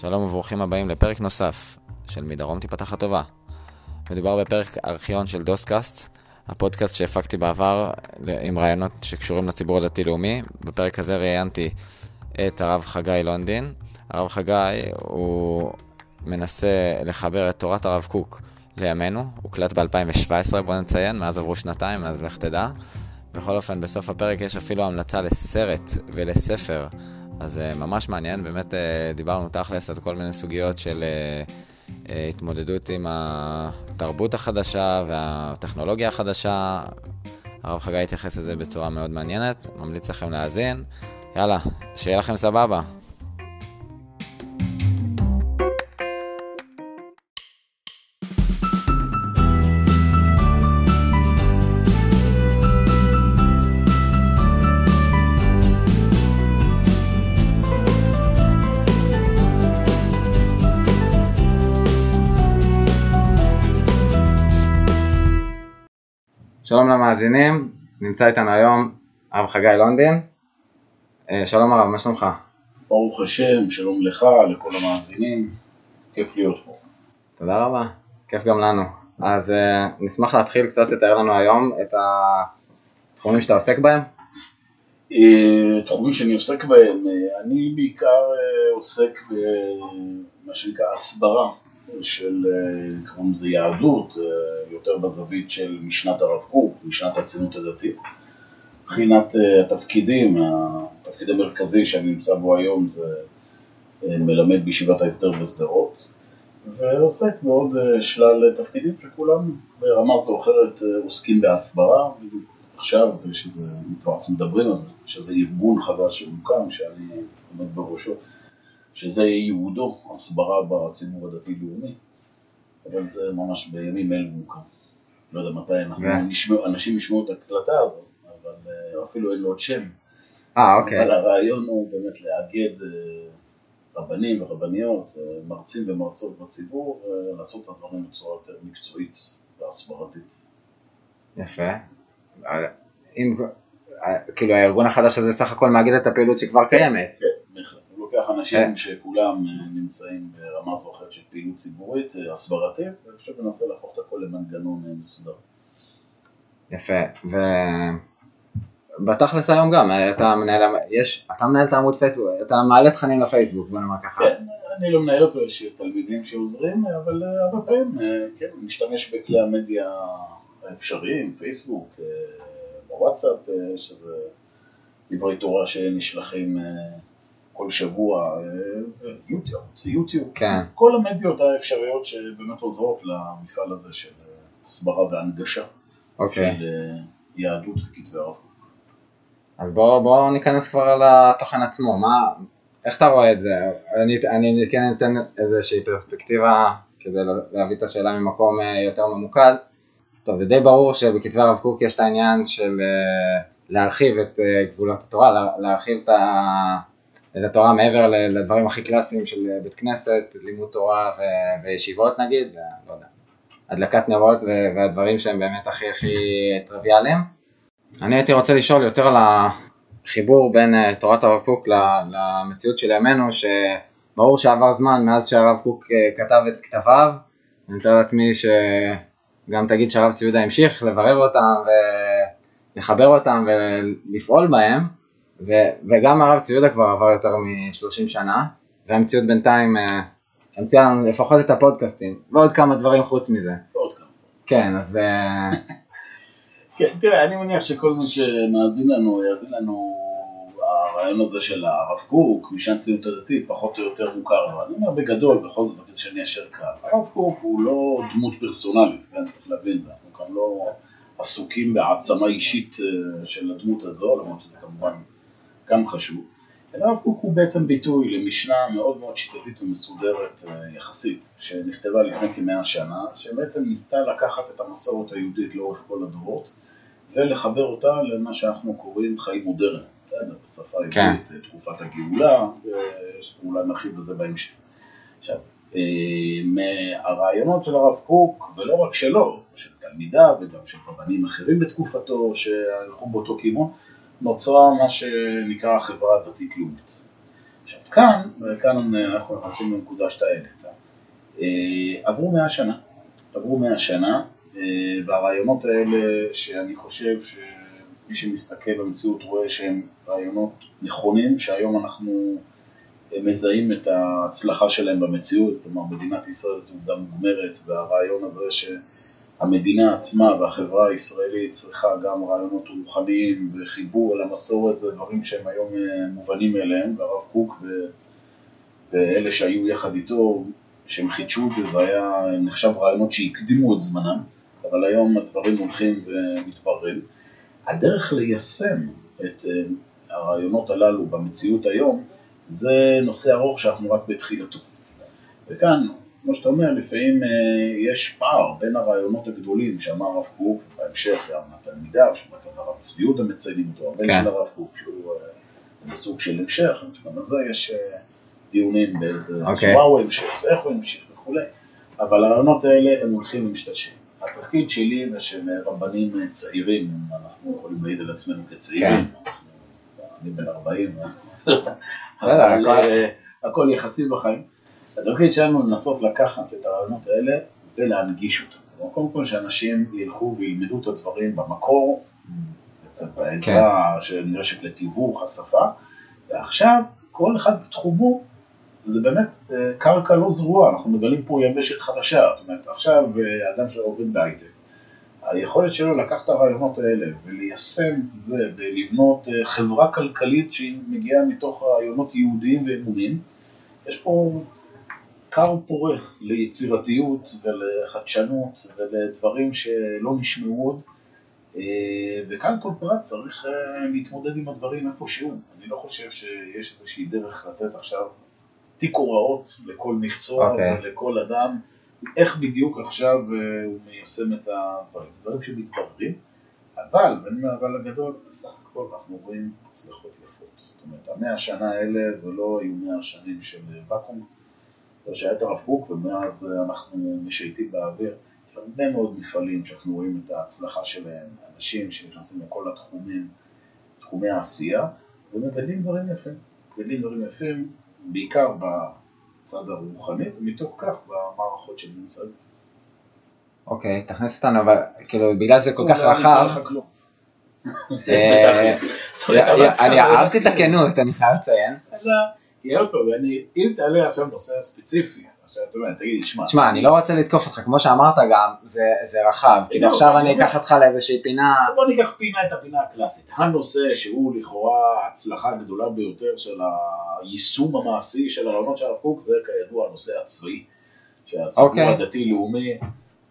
שלום וברוכים הבאים לפרק נוסף של מדרום תיפתח הטובה. מדובר בפרק ארכיון של דוסקאסט, הפודקאסט שהפקתי בעבר עם רעיונות שקשורים לציבור הדתי-לאומי. בפרק הזה ראיינתי את הרב חגי לונדין. הרב חגי הוא מנסה לחבר את תורת הרב קוק לימינו, הוקלט ב-2017 בוא נציין, מאז עברו שנתיים, אז לך תדע. בכל אופן, בסוף הפרק יש אפילו המלצה לסרט ולספר אז uh, ממש מעניין, באמת uh, דיברנו תכלס על כל מיני סוגיות של uh, uh, התמודדות עם התרבות החדשה והטכנולוגיה החדשה. הרב חגי התייחס לזה בצורה מאוד מעניינת, ממליץ לכם להאזין. יאללה, שיהיה לכם סבבה. שלום למאזינים, נמצא איתנו היום הרב חגי לונדין. אה, שלום הרב, מה שלומך? ברוך השם, שלום לך, לכל המאזינים, כיף להיות פה. תודה רבה, כיף גם לנו. אז uh, נשמח להתחיל קצת לתאר לנו היום את התחומים שאתה עוסק בהם. Uh, תחומים שאני עוסק בהם, אני בעיקר עוסק במה שנקרא הסברה של, אה, קוראים לזה יהדות, אה, יותר בזווית של משנת הרב קוק, משנת הציונות הדתית. מבחינת אה, התפקידים, התפקיד המרכזי שאני נמצא בו היום זה מלמד בישיבת ההסדר בשדרות, ועוסק בעוד שלל תפקידים שכולם ברמה זו או אחרת עוסקים בהסברה, עכשיו, שזה, כבר אנחנו מדברים על זה, שזה ארגון חדש שמוקם, שאני עומד בראשו. שזה ייעודו, הסברה בציבור הדתי-לאומי, אבל זה ממש בימים אלו מוקם. לא יודע מתי אנחנו נשמע, אנשים ישמעו את ההקלטה הזאת, אבל אה, אפילו אין לו עוד שם. אה, אוקיי. אבל הרעיון הוא באמת לאגד אה, רבנים ורבניות, אה, מרצים ומרצות בציבור, ולעשות את הדברים בצורה יותר מקצועית והסברתית. יפה. אם, כאילו הארגון החדש הזה סך הכל מאגד את הפעילות שכבר קיימת. כן, אנשים כן. שכולם אה, נמצאים ברמה זו אחרת של פעילות ציבורית, אה, הסברתית, ופשוט מנסה להפוך את הכל למנגנון אה, מסודר. יפה, ובתכלס היום גם, אתה מנהל, יש, אתה מנהל את העמוד פייסבוק, אתה מעלה תכנים לפייסבוק, בוא נאמר ככה. כן, אני לא מנהל אותו, יש תלמידים שעוזרים, אבל הרבה פעמים, כן, משתמש בכלי המדיה האפשריים, פייסבוק, בוואטסאפ, שזה דברי תורה שנשלחים כל שבוע, אה, יוטיוב, זה יוטיוב, כן. כל המדיות האפשריות שבאמת עוזרות למפעל הזה של אה, הסברה והנגשה אוקיי. של אה, יהדות וכתבי הרב אז בואו בוא ניכנס כבר לתוכן עצמו, מה, איך אתה רואה את זה? אני, אני כן אתן איזושהי פרספקטיבה כדי להביא את השאלה ממקום יותר ממוקד. טוב, זה די ברור שבכתבי הרב קוק יש את העניין של להרחיב את גבולות התורה, להרחיב את ה... את התורה מעבר לדברים הכי קלאסיים של בית כנסת, לימוד תורה ו- וישיבות נגיד, ולא יודע, הדלקת נרות והדברים שהם באמת הכי הכי טריוויאליים. אני הייתי רוצה לשאול יותר על החיבור בין אה, תורת הרב קוק למציאות של ימינו, שברור שעבר זמן מאז שהרב קוק אה, כתב את כתביו, אני מתאר לעצמי שגם תגיד שהרב ציודה המשיך לברר אותם ולחבר אותם ולפעול בהם, ו- וגם הרב ציודה כבר עבר יותר מ-30 שנה, והמציאות בינתיים אה, המציאה לנו לפחות את הפודקאסטים, ועוד כמה דברים חוץ מזה. עוד כמה. כן, אז... אה, כן, תראה, אני מניח שכל מי שמאזין לנו, יאזין לנו, הרעיון הזה של הרב קוק, משנת ציונות הדתית, פחות או יותר מוכר לו. אני אומר בגדול, בכל זאת, כדי שאני אשר קל. הרב קוק הוא לא דמות פרסונלית, כן, צריך להבין, אנחנו כאן לא עסוקים בהעצמה אישית אה, של הדמות הזו, למרות שזה כמובן גם חשוב, אלא הרב קוק הוא בעצם ביטוי למשנה מאוד מאוד שיטתית ומסודרת אה, יחסית, שנכתבה לפני כמאה שנה, שבעצם ניסתה לקחת את המסורת היהודית לאורך כל הדורות, ולחבר אותה למה שאנחנו קוראים חיים מודרניים, בשפה העברית, כן. תקופת הגאולה, ואולי נרחיב בזה בהמשך. עכשיו, אה, מהרעיונות של הרב קוק, ולא רק שלו, של תלמידיו וגם של רבנים אחרים בתקופתו שהלכו באותו כיוון, נוצרה מה שנקרא החברה הדתית-לאומית. עכשיו כאן, וכאן אנחנו נכנסים לנקודה שאתה העלית, אה, עברו מאה שנה, עברו מאה שנה, אה, והרעיונות האלה שאני חושב שמי שמסתכל במציאות רואה שהם רעיונות נכונים, שהיום אנחנו מזהים את ההצלחה שלהם במציאות, כלומר מדינת ישראל זו עובדה מוגמרת, והרעיון הזה שהמדינה עצמה והחברה הישראלית צריכה גם רעיונות רוחניים וחיבור אל המסורת, זה דברים שהם היום אה, מובנים מאליהם, והרב קוק ו... ואלה שהיו יחד איתו, שהם חידשו את זה, זה היה נחשב רעיונות שהקדימו את זמנם, אבל היום הדברים הולכים ומתבררים. הדרך ליישם את אה, הרעיונות הללו במציאות היום, זה נושא ארוך שאנחנו רק בתחילתו. וכאן, כמו שאתה אומר, לפעמים אה, יש פער בין הרעיונות הגדולים שאמר הרב קוק, ובהמשך גם התלמידיו, שבטח הרב צבי יהודה מציינים אותו, הבן כן. של הרב קוק, שהוא איזה אה, סוג של המשך, גם על זה יש אה, דיונים באיזה okay. אוקיי. צורה הוא המשיך, ואיך הוא המשיך וכולי, אבל הרעיונות האלה הם הולכים ומשתשים. התפקיד שלי ושל רבנים צעירים, אנחנו יכולים להעיד על עצמנו כצעירים, כן. אני בן 40, אבל הכל יחסי בחיים. התפקיד שלנו לנסות לקחת את הרעיונות האלה ולהנגיש אותם. קודם כל שאנשים ילכו וילמדו את הדברים במקור, בעזרה כן. שנדרשת לתיווך, השפה, ועכשיו כל אחד בתחומו זה באמת אה, קרקע לא זרועה, אנחנו מגלים פה יבשת חדשה, זאת אומרת עכשיו אה, אדם שעובד בהייטק, היכולת שלו לקחת את הרעיונות האלה וליישם את זה ולבנות אה, חברה כלכלית שהיא מגיעה מתוך רעיונות יהודיים ואמונים, יש פה כר פורה ליצירתיות ולחדשנות ולדברים שלא נשמעו עוד, אה, וכאן כל פרט צריך אה, להתמודד עם הדברים איפשהו. אני לא חושב שיש איזושהי דרך לתת עכשיו תיק הוראות לכל מקצוע okay. אוקיי. ולכל אדם. איך בדיוק עכשיו אה, הוא מיישם את הדברים. זה דברים שמתבררים, אבל, ואני אומר אבל הגדול, בסך הכל אנחנו רואים הצלחות יפות. זאת אומרת, המאה השנה האלה זה לא היו מאה שנים של ואקום, שהיה את הרב קוק ומאז אנחנו משייטים באוויר. יש הרבה מאוד מפעלים שאנחנו רואים את ההצלחה שלהם, אנשים שנכנסים לכל התחומים, תחומי העשייה, ומגדלים דברים יפים. מגדלים דברים יפים, בעיקר בצד הרוחני, ומתוך כך במערכות של נמצאים. אוקיי, תכניס אותנו, אבל כאילו בגלל שזה כל כך רחב, אני אהבתי את הכנות, אני חייב לציין. אם תעלה עכשיו נושא ספציפי, עכשיו אתה אומר, תגיד לי, שמע. שמע, אני לא רוצה לתקוף אותך, כמו שאמרת גם, זה רחב, כאילו עכשיו אני אקח אותך לאיזושהי פינה. בוא ניקח פינה את הפינה הקלאסית. הנושא שהוא לכאורה ההצלחה הגדולה ביותר של היישום המעשי של הרעיונות של הרב קוק, זה כידוע הנושא הצבאי. שהציבור אוקיי. הדתי-לאומי,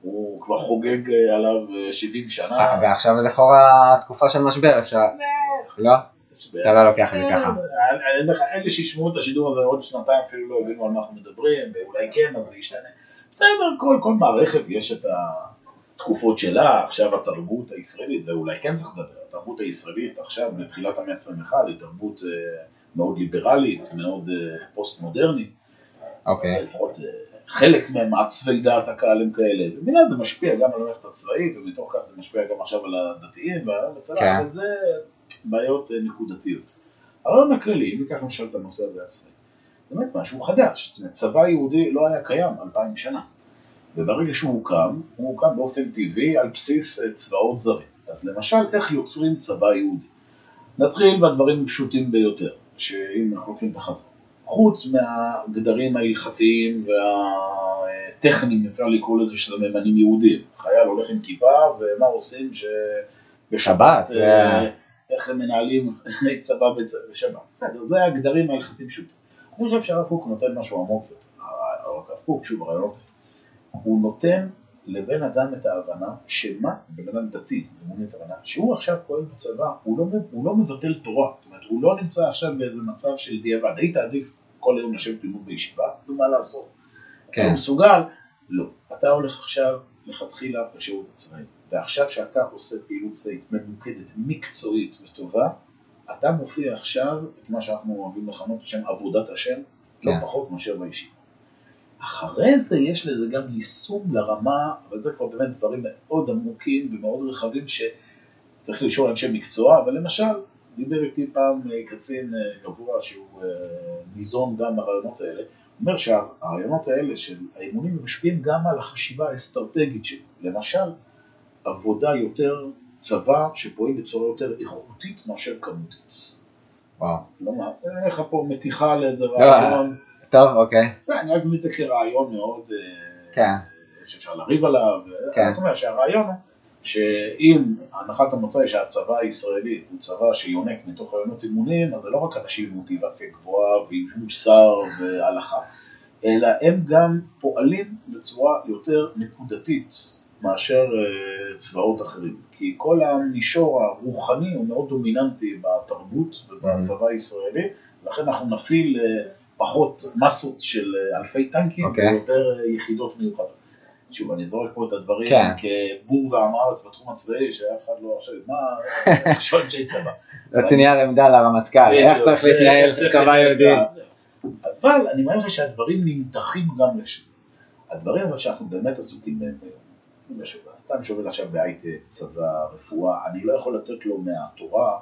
הוא כבר חוגג אה, עליו 70 אה, שנה. ועכשיו לכאורה תקופה של משבר, אפשר... לא? אתה לא לוקח את זה ככה. אלה שישמעו את השידור הזה עוד שנתיים אפילו לא הבינו על מה אנחנו מדברים, ואולי כן, אז זה ישתנה. בסדר, כל, כל מערכת יש את התקופות שלה, עכשיו התרבות הישראלית, זה אולי כן צריך לדבר, התרבות הישראלית עכשיו, בתחילת המאה ה-21, היא תרבות אה, מאוד ליברלית, מאוד אה, פוסט-מודרנית. אוקיי. לפחות אה, חלק ממעצבי דעת הקהל הם כאלה. ומילה זה משפיע גם על המערכת הצבאית, ומתוך כך זה משפיע גם עכשיו על הדתיים והצבא, כן. וזה בעיות אה, נקודתיות. הרעיון הכללי, אם ניקח למשל את הנושא הזה זה באמת משהו חדש. צבא יהודי לא היה קיים אלפיים שנה. וברגע שהוא הוקם, הוא הוקם באופן טבעי על בסיס אה, צבאות זרים. אז למשל, איך יוצרים צבא יהודי? נתחיל בדברים פשוטים ביותר, שאם אנחנו הולכים בחזרה. חוץ מהגדרים ההלכתיים והטכניים, אפשר לקרוא לזה שזה ממנים יהודים. חייל הולך עם כיפה, ומה עושים שבשבת, אה, איך הם מנהלים צבא בשבת. בסדר, זה הגדרים ההלכתיים פשוטים. אני חושב שהרב קוק נותן משהו עמוק יותר. הרב קוק, שוב, הרעיונות, הוא נותן לבן אדם את ההבנה שמה, בן אדם דתי, אמוני את ההבנה, שהוא עכשיו פועל בצבא, הוא לא, הוא לא מבטל תורה, זאת אומרת, הוא לא נמצא עכשיו באיזה מצב של דיעבד, היית עדיף כל היום לשבת ללמוד בישיבה, נו מה לעשות? כן. אתה מסוגל? לא. אתה הולך עכשיו לכתחילה לשירות הצבאי, ועכשיו שאתה עושה פעילות צבאית ממוקדת, מקצועית וטובה, אתה מופיע עכשיו את מה שאנחנו אוהבים לכנות בשם עבודת השם, לא כן. לא פחות מאשר בישיבה. אחרי זה יש לזה גם יישום לרמה, אבל זה כבר באמת דברים מאוד עמוקים ומאוד רחבים שצריך לשאול אנשי מקצוע, אבל למשל, דיבר איתי פעם אה, קצין אה, גבוה שהוא אה, ניזון גם מהרעיונות האלה, הוא אומר שהרעיונות האלה של האימונים משפיעים גם על החשיבה האסטרטגית שלי. למשל, עבודה יותר צבא שפועל בצורה יותר איכותית מאשר כמותית. וואו. לא מה, אין לך פה מתיחה לאיזה לא, רעיון. טוב, אוקיי. זה, אני רק מביא את זה כרעיון מאוד, אה, כן. שאפשר לריב עליו, כן. אני אומר שהרעיון הוא שאם הנחת המוצא היא שהצבא הישראלי הוא צבא שיונק מתוך רעיונות אימונים, אז זה לא רק אנשים עם מוטיבציה גבוהה ועם מוסר והלכה, אלא הם גם פועלים בצורה יותר נקודתית מאשר אה, צבאות אחרים. כי כל המישור הרוחני הוא מאוד דומיננטי בתרבות ובצבא הישראלי, לכן אנחנו נפעיל אה, פחות מסות של אה, אלפי טנקים אוקיי. ויותר אה, יחידות מיוחדות. שוב, אני זורק פה את הדברים כן. כבור ועם הארץ בתחום הצבאי, שאף אחד לא עכשיו, מה, שואל אנשי צבא. רציתי נייר עמדה לרמטכ"ל, איך צריך להתנהל צריך צבא יהודי. אבל אני אומר לך שהדברים נמתחים גם לשם. הדברים אבל שאנחנו באמת עסוקים בהם היום. אדם שעובד עכשיו בהייטק, צבא, רפואה, אני לא יכול לתת לו מהתורה,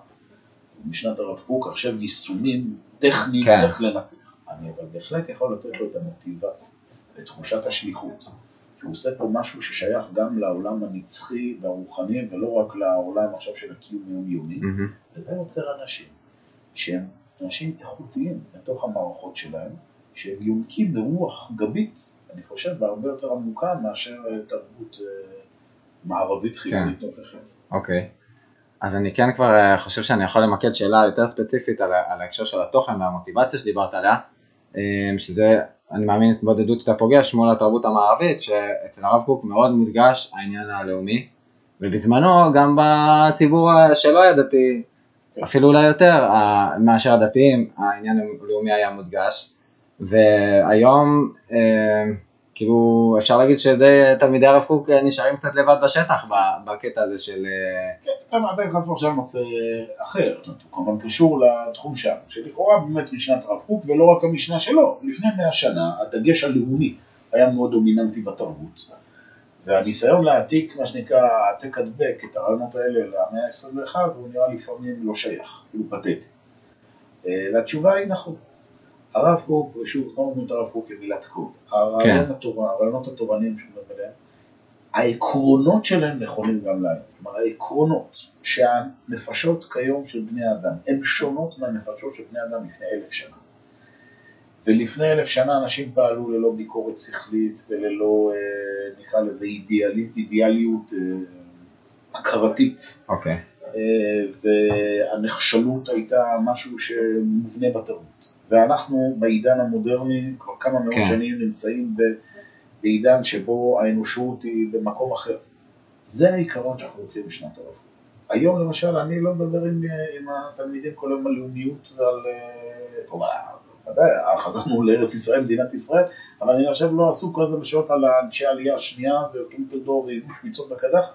משנת הרב קוק, עכשיו יישומים טכניים כן. איך לנצח. אני אבל בהחלט יכול לתת לו את המוטיבציה, את תחושת השליחות. שהוא עושה פה משהו ששייך גם לעולם הנצחי והרוחני, ולא רק לעולם עכשיו של הקיום היומיומי. מהמם. וזה יוצר אנשים שהם אנשים איכותיים בתוך המערכות שלהם, שהם יונקים ברוח גבית, אני חושב, בהרבה יותר עמוקה מאשר אה, תרבות אה, מערבית חיובית נוכחת. אוקיי. אז אני כן כבר אה, חושב שאני יכול למקד שאלה יותר ספציפית על, על ההקשר של התוכן והמוטיבציה שדיברת עליה, אה, שזה, אני מאמין, התמודדות שאתה פוגש מול התרבות המערבית, שאצל הרב קוק מאוד מודגש העניין הלאומי, ובזמנו גם בציבור אה, שלא היה דתי, אפילו אולי יותר מאשר הדתיים, העניין הלאומי היה מודגש, והיום כאילו אפשר להגיד שדי תלמידי הרב קוק אה, נשארים קצת לבד בשטח בקטע הזה של... אה, כן, אתה נכנס פה עכשיו לנושא אחר, הוא כמובן קשור לתחום שם, שלכאורה באמת משנת הרב קוק, ולא רק המשנה שלו, לפני מאה שנה הדגש הלאומי היה מאוד דומיננטי בתרבות, והניסיון להעתיק, מה שנקרא, העתק הדבק את הרעיונות האלה למאה ה-21, הוא נראה לפעמים לא שייך, אפילו פתטי. אה, והתשובה היא נכון. הרב קוק, ושוב, לא נותנים את הרב קוק כמילת קוד, הרעיון כן. התורה, הרעיונות התורניים מדבר עליהם, העקרונות שלהם נכונים גם להיום. כלומר, העקרונות שהנפשות כיום של בני אדם הן שונות מהנפשות של בני אדם לפני אלף שנה. ולפני אלף שנה אנשים פעלו ללא ביקורת שכלית וללא, אה, נקרא לזה, אידיאלית, אידיאליות אה, הכרתית. אוקיי, אה, והנחשלות הייתה משהו שמובנה בתרבות. ואנחנו בעידן המודרני כבר כמה מאות כן. שנים נמצאים בעידן שבו האנושות היא במקום אחר. זה העיקרון שאנחנו לוקחים בשנת הרב. היום למשל אני לא מדבר עם, עם התלמידים כל היום על לאומיות ועל... אה, כלומר, ודאי, חזרנו לארץ ישראל, מדינת ישראל, אבל אני עכשיו לא עסוק כל הזמן בשעות על אנשי העלייה השנייה וטרומפלדור וייבוש ביצות בקדחת.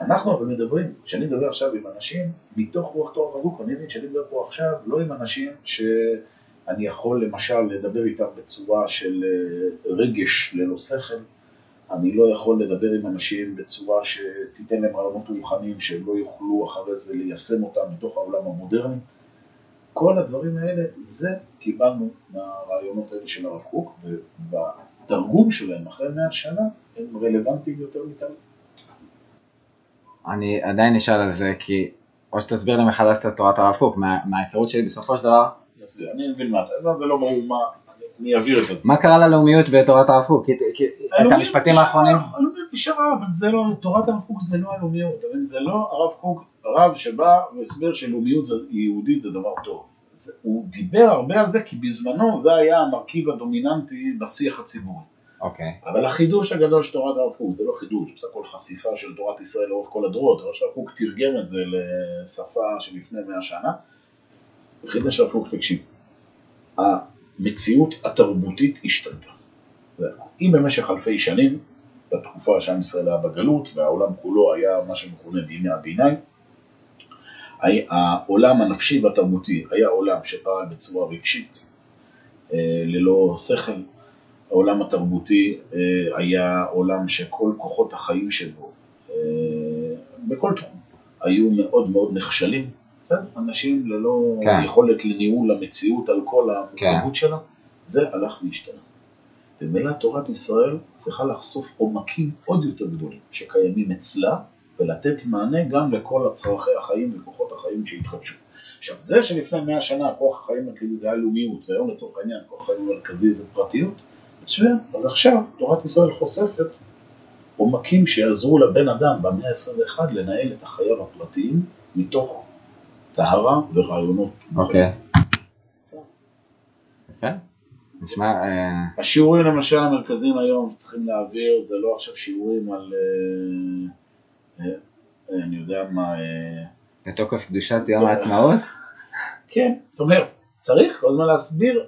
אנחנו אבל מדברים, כשאני מדבר עכשיו עם אנשים, מתוך רוח תואר רבוק, אני מבין שאני מדבר פה עכשיו לא עם אנשים שאני יכול למשל לדבר איתם בצורה של אה, רגש ללא שכל, אני לא יכול לדבר עם אנשים בצורה שתיתן להם רעיונות רוחניים שהם לא יוכלו אחרי זה ליישם אותם מתוך העולם המודרני. כל הדברים האלה, זה קיבלנו מהרעיונות האלה של הרב קוק, ובתרגום שלהם אחרי מאה שנה הם רלוונטיים יותר מתמיד. אני עדיין נשאל על זה, כי או שתסביר לי מחדש את תורת הרב קוק, מה- מההיכרות שלי בסופו של דבר, אני מבין מה אתה, זה לא ברור מה, אני- אעביר את זה. מה קרה ללאומיות בתורת הרב קוק? את המשפטים האחרונים? הלאומיות נשארה, אבל זה לא, תורת הרב קוק זה לא הלאומיות? זה לא הרב קוק, רב שבא והסביר שלאומיות יהודית זה דבר טוב. הוא דיבר הרבה על זה כי בזמנו זה היה המרכיב הדומיננטי בשיח הציבורי. אוקיי, אבל החידוש הגדול של תורת הרב קוק זה לא חידוש, בסך הכל חשיפה של תורת ישראל לאורך כל הדורות, הרב קוק תרגם את זה לשפה שלפני מאה שנה, וחידש הרב קוק, תקשיב, המציאות התרבותית השתנתה. אם במשך אלפי שנים, בתקופה שעם ישראל היה בגלות והעולם כולו היה מה שמכונה בימי הביניים, העולם הנפשי והתרבותי היה עולם שפעל בצורה רגשית, אה, ללא שכל, העולם התרבותי אה, היה עולם שכל כוחות החיים שבו, אה, בכל תחום, היו מאוד מאוד נחשלים, אנשים ללא כן. יכולת לניהול המציאות על כל המורכבות כן. שלה, זה הלך והשתנה. ומילא תורת ישראל צריכה לחשוף עומקים עוד יותר גדולים שקיימים אצלה, ולתת מענה גם לכל צרכי החיים וכוחות החיים שהתחדשו. עכשיו, זה שלפני 100 שנה כוח החיים המרכזי זה היה לאומיות, והיום לצורך העניין כוח החיים המרכזי זה פרטיות, מצוין. אז עכשיו תורת ישראל חושפת עומקים שיעזרו לבן אדם במאה ה-21 לנהל את חייו הפרטיים מתוך טהרה ורעיונות. אוקיי. יפה. נשמע, אה, השיעורים למשל המרכזיים היום שצריכים להעביר זה לא עכשיו שיעורים על, אה, אה, אני יודע מה, לתוקף קדושת יום העצמאות? כן, זאת אומרת, צריך כל הזמן להסביר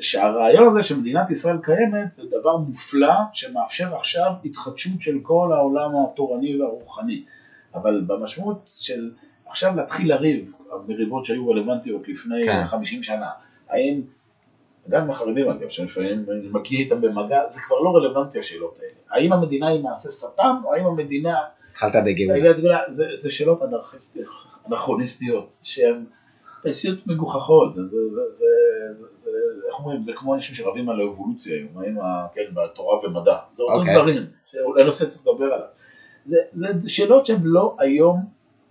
שהרעיון הזה שמדינת ישראל קיימת זה דבר מופלא שמאפשר עכשיו התחדשות של כל העולם התורני והרוחני, אבל במשמעות של עכשיו להתחיל לריב, המריבות שהיו רלוונטיות לפני כן. 50 שנה, האם, גם עם החרדים אגב, שלפעמים אני מגיע איתם במגע, זה כבר לא רלוונטי השאלות האלה, האם המדינה היא מעשה שטן או האם המדינה התחלת בגיבוי. זה, זה שאלות אנרכיסטיות, אנכרוניסטיות, שהן פשוט מגוחכות, זה, זה, זה, זה, זה, זה, איך אומרים, זה כמו אנשים שרבים על האבולוציה היום, האם, ה- כן, בתורה ומדע, זה אותו אוקיי. דברים, שאולי נושא צריך לדבר עליו. זה, זה, זה שאלות שהן לא היום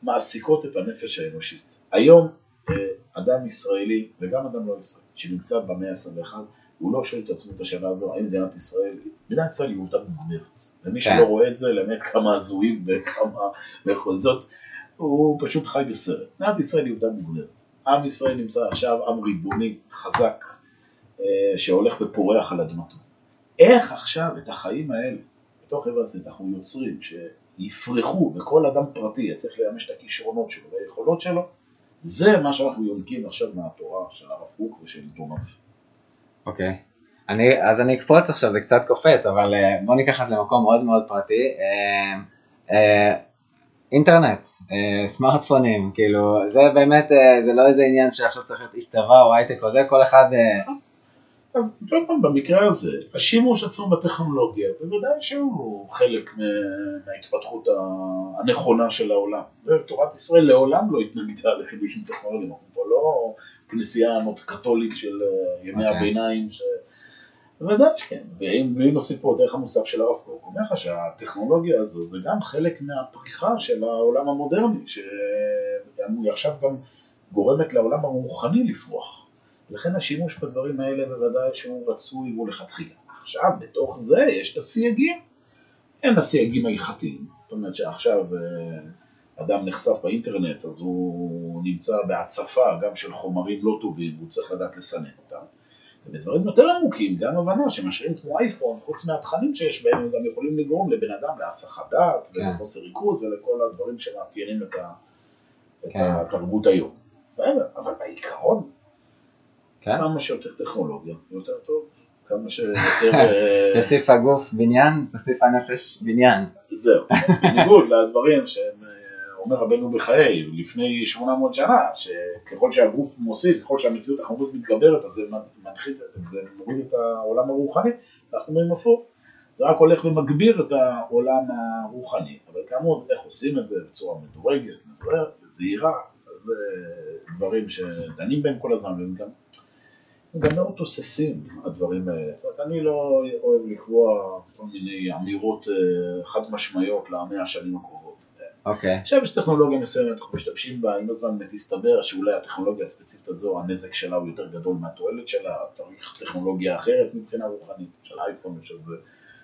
מעסיקות את הנפש האנושית. היום אה, אדם ישראלי, וגם אדם לא ישראלי, שנמצא במאה ה-21, הוא לא שואל את עצמו את השאלה הזו, האם מדינת ישראל, מדינת ישראל היא עובדה מוגדרת. ומי כן. שלא רואה את זה, למעט כמה הזויים וכמה מחוזות, הוא פשוט חי בסרט. מדינת ישראל היא עובדה מוגדרת. עם ישראל נמצא עכשיו עם ריבוני, חזק, אה, שהולך ופורח על אדמתו. איך עכשיו את החיים האלה, בתוך יוונית, אנחנו יוצרים שיפרחו, וכל אדם פרטי יצטרך לממש את הכישרונות שלו והיכולות שלו, זה מה שאנחנו יונקים עכשיו מהתורה של הרב קוק ושל דומיו. אוקיי. אני, אז אני אקפוץ עכשיו, זה קצת קופץ, אבל אה, בוא ניקח את זה למקום מאוד מאוד פרטי. אינטרנט, אה, סמארטפונים, כאילו, זה באמת, אה, זה לא איזה עניין שעכשיו צריך להיות איש צבא או הייטק או זה, כל אחד, אה, אז עוד פעם, במקרה הזה, השימוש עצמו בטכנולוגיה, בוודאי שהוא חלק מה- מההתפתחות הנכונה של העולם. ותורת ישראל לעולם לא התנגדה לחידושים טכנולוגיים, אנחנו פה לא כנסייה קתולית של אה, ימי אוקיי. הביניים, ש... בוודאי שכן, ואם נוסיף פה הערך המוסף של הרב קוק, אומר לך שהטכנולוגיה הזו זה גם חלק מהפריחה של העולם המודרני, שגם היא עכשיו גם גורמת לעולם הרוחני לפרוח. לכן השימוש בדברים האלה בוודאי שהוא רצוי הוא לכתחילה. עכשיו, בתוך זה יש את הסייגים. אין הסייגים ההלכתיים. זאת אומרת שעכשיו אה, אדם נחשף באינטרנט, אז הוא נמצא בהצפה גם של חומרים לא טובים, והוא צריך לדעת לסנן אותם. ובדברים יותר עמוקים, גם הבנה שמשאירים כמו אייפון, חוץ מהתכנים שיש בהם, הם גם יכולים לגרום לבן אדם להסחת דעת כן. ולחוסר ריכוז ולכל הדברים שמאפיינים את, ה, את כן. התרבות היום. בסדר, אבל בעיקרון, כן? כמה שיותר טכנולוגיה, יותר טוב. כמה שיותר... אה, תוסיף הגוף בניין, תוסיף הנפש בניין. זהו. בניגוד לדברים שהם, אומר רבנו בחיי, לפני 800 שנה, שככל שהגוף מוסיף, ככל שהמציאות החומרית מתגברת, אז זה מנחית, זה מוריד את העולם הרוחני, אנחנו אומרים הפוך. זה רק הולך ומגביר את העולם הרוחני, אבל כאמור, איך עושים את זה בצורה מדורגת, מזוהרת, זהירה, זה דברים שדנים בהם כל הזמן, והם גם, גם מאוד תוססים, הדברים האלה. זאת אומרת, אני לא אוהב לקבוע כל מיני אמירות אה, חד משמעיות למאה השנים הקרובות. אוקיי, עכשיו יש טכנולוגיה מסוימת, אנחנו משתמשים בה, עם הזמן באמת הסתבר שאולי הטכנולוגיה הספציפית הזו, הנזק שלה הוא יותר גדול מהתועלת שלה, צריך טכנולוגיה אחרת מבחינה רוחנית, של אייפון, של זה,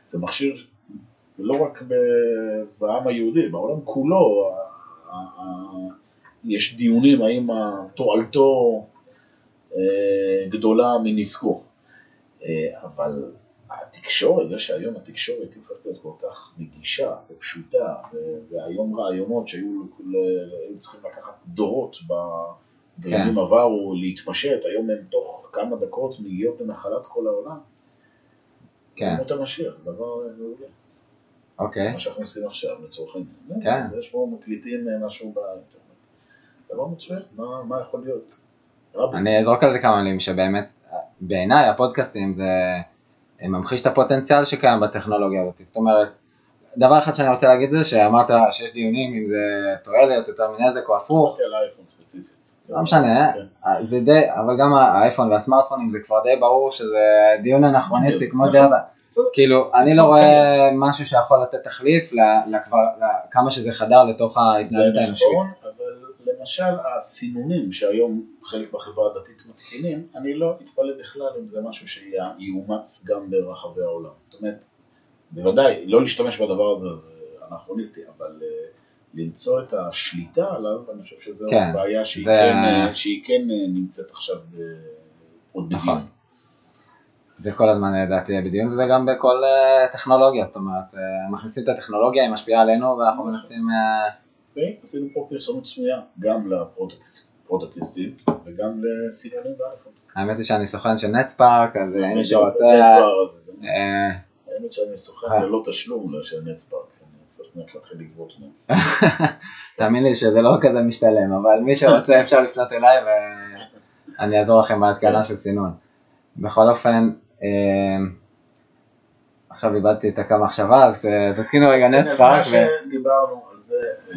זה מכשיר, לא רק ב- בעם היהודי, בעולם כולו, יש דיונים האם תועלתו אה, גדולה מנזקו, אה, אבל התקשורת, זה שהיום התקשורת היא הופכת להיות כל כך נגישה ופשוטה, והיום רעיונות שהיו היו צריכים לקחת דורות ב- בימים עברו להתפשט, היום הם תוך כמה דקות מגיעות לנחלת כל העולם. כן, ימות המשיח, זה דבר מעולה, אוקיי, מה שאנחנו עושים עכשיו לצורך העניין. כן. אז יש פה מקליטים אה, משהו באינטרנט. דבר מצוין, מה- מה יכול להיות? אני אזרוק על זה כמה מילים שבאמת, בעיניי הפודקאסטים זה ממחיש את הפוטנציאל שקיים בטכנולוגיה הזאת, זאת אומרת, דבר אחד שאני רוצה להגיד זה שאמרת שיש דיונים אם זה תועלת יותר מנזק או הפוך. לא משנה, כן. זה די, אבל גם האייפון והסמארטפונים זה כבר די ברור שזה דיון אנכרוניסטי כמו נכון. דרדה. כאילו, אני לא נכון, רואה משהו שיכול לתת תחליף לכמה שזה חדר לתוך זה ההתנהלות האנושית. נכון, אבל למשל הסינונים שהיום חלק בחברה הדתית מתקינים, אני לא אתפלא בכלל אם זה משהו שיאומץ גם ברחבי העולם. זאת אומרת, בוודאי, לא להשתמש בדבר הזה זה אנכרוניסטי, אבל אה, למצוא את השליטה עליו, אני חושב שזו כן, בעיה שהיא, זה- כן, אה, שהיא כן אה, נמצאת עכשיו עוד נכון. בדיון. זה כל הזמן לדעתי בדיון, וזה גם בכל אה, טכנולוגיה, זאת אומרת, אה, מכניסים את הטכנולוגיה, היא משפיעה עלינו, ואנחנו מנסים... אה, ועשינו פה פרסומת סמויה, גם לפרודקטיסטים וגם לסינונים באייפון. האמת היא שאני סוכן של נטספארק, אז אם מישהו זה רוצה... כבר, זה- זה- אה, האמת שאני סוכן אה. ללא תשלום של נטספארק, אני צריך באמת להתחיל לגבות מהם. תאמין לי שזה לא כזה משתלם, אבל מי שרוצה אפשר לפנות אליי ואני אעזור לכם בהתקנה של סינון. בכל אופן, אה, עכשיו איבדתי את הקו מחשבה, אז אה, תתקינו רגע אז נטספארק. מה שדיברנו על זה, אה,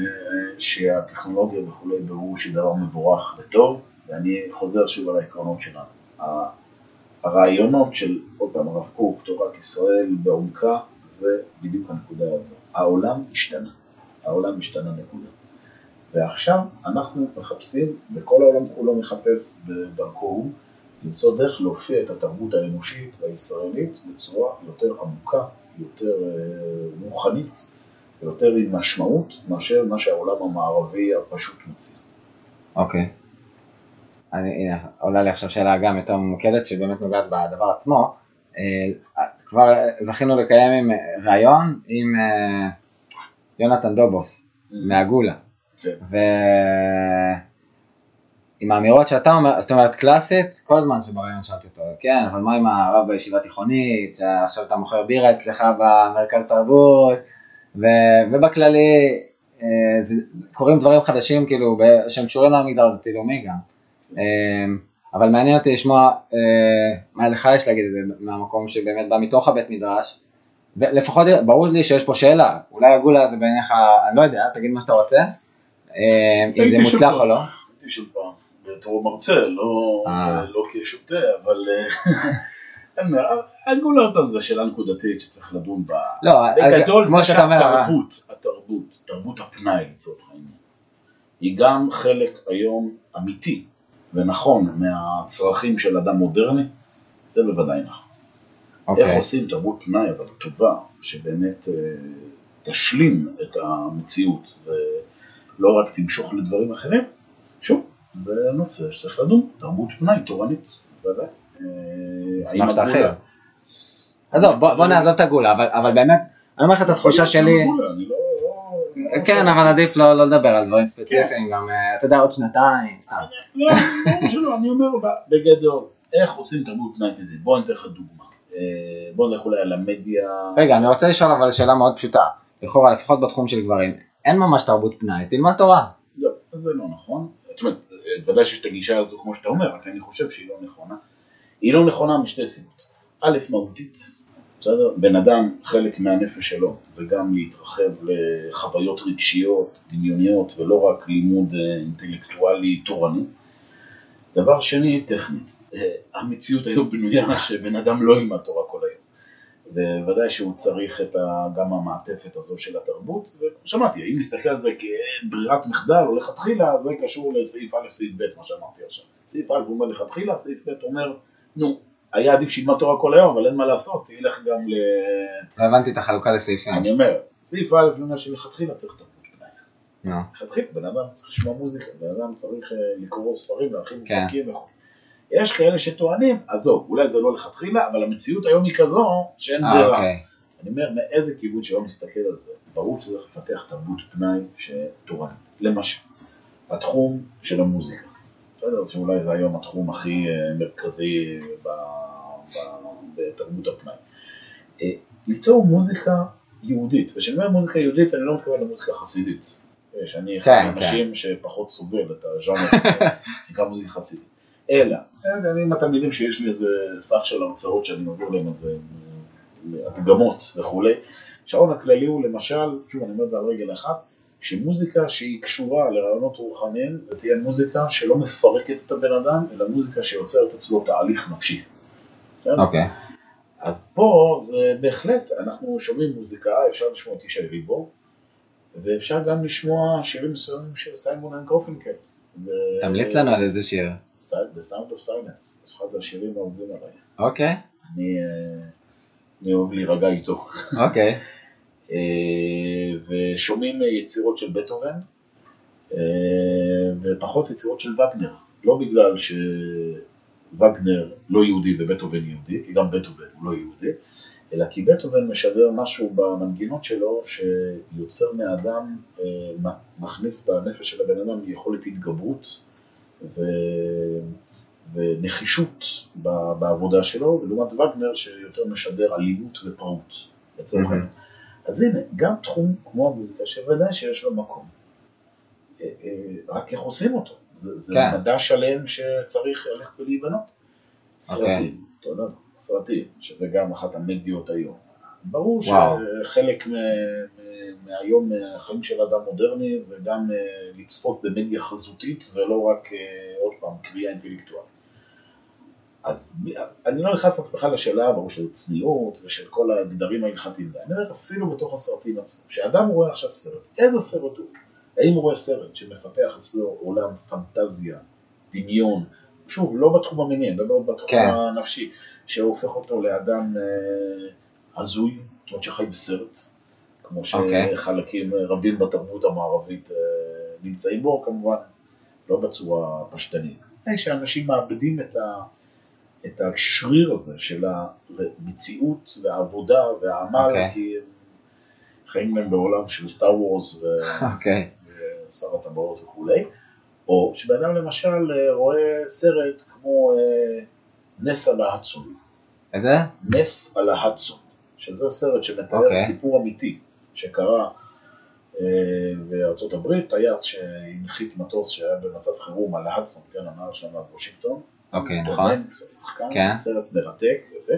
שהטכנולוגיה וכולי, ברור שהיא דבר מבורך וטוב, ואני חוזר שוב על העקרונות שלנו. הרעיונות של, עוד פעם, הרב קוק, תורת ישראל בעומקה, זה בדיוק הנקודה הזו. העולם השתנה. העולם השתנה נקודה. ועכשיו אנחנו מחפשים, וכל העולם כולו מחפש בדרכו הוא, למצוא דרך להופיע את התרבות האנושית והישראלית בצורה יותר עמוקה, יותר אה, רוחנית, ויותר עם משמעות, מאשר מה שהעולם המערבי הפשוט מציע. אוקיי. אני, הנה, עולה לי עכשיו שאלה גם יותר ממוקדת, שבאמת נוגעת בדבר עצמו. אה, כבר זכינו לקיים עם ראיון עם אה, יונתן דובוב, מהגולה. כן. ועם האמירות שאתה אומר, זאת אומרת קלאסית, כל הזמן שבראיון שאלתי אותו, כן, אבל מה עם הרב בישיבה תיכונית, שעכשיו אתה מוכר בירה אצלך במרכז תרבות, ו, ובכללי אה, זה, קורים דברים חדשים כאילו ב- שהם קשורים למגזר הדתי-לאומי גם. אה, אבל מעניין אותי לשמוע אה, מה לך יש להגיד את זה מהמקום שבאמת בא מתוך הבית מדרש. ולפחות ברור לי שיש פה שאלה, אולי הגולה זה בעיניך, אני לא יודע, תגיד מה שאתה רוצה, אה, אם זה מוצלח או לא. הייתי שם פעם, בתור מרצה, לא, אה. לא כשוטה, אבל אה, הגולות על זה שאלה נקודתית שצריך לדון בה. לא, אז בגדול זה שהתרבות, התרבות, תרבות הפנאי לצורך העניין, היא גם חלק היום אמיתי ונכון מהצרכים של אדם מודרני, זה בוודאי נכון. איך אוקיי, עושים תרבות פנאי אבל טובה, שבאמת אה, תשלים את המציאות ולא רק תמשוך לדברים אחרים, שוב, זה נושא שצריך לדון, תרבות פנאי תורנית, בוודאי. אה, אשמח שתרחיב. הגולה- עזוב, בוא בוא נעזוב את הגולה, אבל- אבל באמת, אני אומר לך את התחושה שלי, לא- לא- כן, אבל עדיף לא לא לדבר על דברים ספציפיים, גם, אה, אתה יודע, עוד שנתיים, סתם. לא, אני אומר בגדול, איך עושים תרבות פנאי כזה? בוא אני אתן לך דוגמה. אה, בוא נלך אולי על המדיה. רגע, אני רוצה לשאול אבל שאלה מאוד פשוטה, לכאורה, לפחות בתחום של גברים, אין ממש תרבות פנאי, תלמד תורה. לא, זה לא נכון. זאת אומרת, ודאי שיש את הגישה הזו כמו שאתה אומר, רק אני חושב שהיא לא נכונה. היא לא נכונה משתי סיבות. א', מהותית, בסדר? בן אדם, חלק מהנפש שלו, זה גם להתרחב לחוויות רגשיות, דמיוניות, ולא רק לימוד אה, אינטלקטואלי תורני. דבר שני, טכנית. אה, המציאות היום בנויה שבן אדם לא ילמד תורה כל היום. וודאי שהוא צריך את ה, גם המעטפת הזו של התרבות, ושמעתי, אם נסתכל על זה כברירת מחדל או לכתחילה, זה קשור לסעיף א', סעיף ב', מה שאמרתי עכשיו. סעיף א' אומר לכתחילה, סעיף ב' אומר, נו, היה עדיף שילמד תורה כל היום, אבל אין מה לעשות, ילך גם ל... לא הבנתי את החלוקה לסעיפים. אני אומר, סעיף א' אומר שלכתחילה צריך תרבות פנאי. לכתחילה, בן אדם צריך לשמוע מוזיקה, בן אדם צריך אה, לקרוא ספרים, להכין כן. מפרקים וכו'. יש כאלה שטוענים, עזוב, אולי זה לא לכתחילה, אבל המציאות היום היא כזו שאין אה, ברירה. אוקיי. אני אומר, מאיזה כיוון שלא מסתכל על זה, ברור שצריך לפתח תרבות פנאי שתורנית. למשל, התחום של המוזיקה. בסדר, שאולי זה היום התחום הכי אה, מרכזי ב- ב- בתרבות הפנאי. אה, ליצור מוזיקה יהודית, וכשאני אומר מוזיקה יהודית אני לא מתכוון למוזיקה חסידית. שאני אחד כן, האנשים שפחות סובל את הז'אנר הזה, נקרא מוזיקה חסידית. אלא, אה, אני עם התלמידים שיש לי איזה סך של הרצאות שאני מעביר להם את זה, הדגמות וכולי, השעון הכללי הוא למשל, שוב אני אומר את זה על רגל אחת, שמוזיקה שהיא קשורה לרעיונות רוחניים, זה תהיה מוזיקה שלא מפרקת את הבן אדם, אלא מוזיקה שיוצרת אצלו תהליך נפשי. כן? אוקיי. אז פה זה בהחלט, אנחנו שומעים מוזיקה, אפשר לשמוע את ישי ריבו, ואפשר גם לשמוע שירים מסוימים של סיימון אנד גרפונקל. ו- תמליץ לנו על איזה שיר. The Sound of Silence, זה אחד השירים האהובים עליי. אוקיי, אני, אה, אני אוהב להירגע איתו. אוקיי. אה, ושומעים אה, יצירות של בטהובן, ופחות יצירות של וגנר. לא בגלל שווגנר לא יהודי ובטהובן יהודי, כי גם בטהובן הוא לא יהודי, אלא כי בטהובן משדר משהו במנגינות שלו שיוצר מהאדם, אה, מכניס בנפש של הבן אדם יכולת התגברות ו... ונחישות בעבודה שלו, ולעומת וגנר שיותר משדר אלימות ופראות, לצורך. העניין. אז הנה, גם תחום כמו המוזיקה, שוודאי שיש לו מקום. אה, אה, רק איך עושים אותו? זה, זה כן. מדע שלם שצריך ללכת ולהיבנות. סרטים, אתה יודע, סרטים, שזה גם אחת המדיות היום. ברור וואו. שחלק מ- מהיום, מהחיים של אדם מודרני, זה גם אה, לצפות במדיה חזותית, ולא רק, אה, עוד פעם, קריאה אינטלקטואלית. אז אני לא נכנס אף בכלל לשאלה, ברור של צניעות ושל כל הגדרים ההלכתיים, אני אומר אפילו בתוך הסרטים עצמם, כשאדם רואה עכשיו סרט, איזה סרט הוא? האם הוא רואה סרט שמפתח אצלו עולם פנטזיה, דמיון, שוב, לא בתחום המיני, אני מדבר בתחום כן. הנפשי, שהופך אותו לאדם אה, הזוי, זאת אומרת שחי בסרט, כמו אוקיי. שחלקים רבים בתרבות המערבית אה, נמצאים בו, כמובן, לא בצורה פשטנית. שאנשים מאבדים את, ה, את השריר הזה של המציאות והעבודה והעמל, אוקיי. כי הם חיים להם בעולם של סטאר וורס ו... אוקיי. שר הטבעות וכולי, או שבן אדם למשל אה, רואה סרט כמו אה, נס על ההדסון, איזה? נס על ההדסון, שזה סרט שמתאר אוקיי. סיפור אמיתי שקרה אה, בארצות הברית, טייס שהנחית מטוס שהיה במצב חירום על ההדסון, כן, הנהר שם על וושינגטון, אוקיי, נכון. הנקס, השחקן, כן. סרט מרתק, יפה,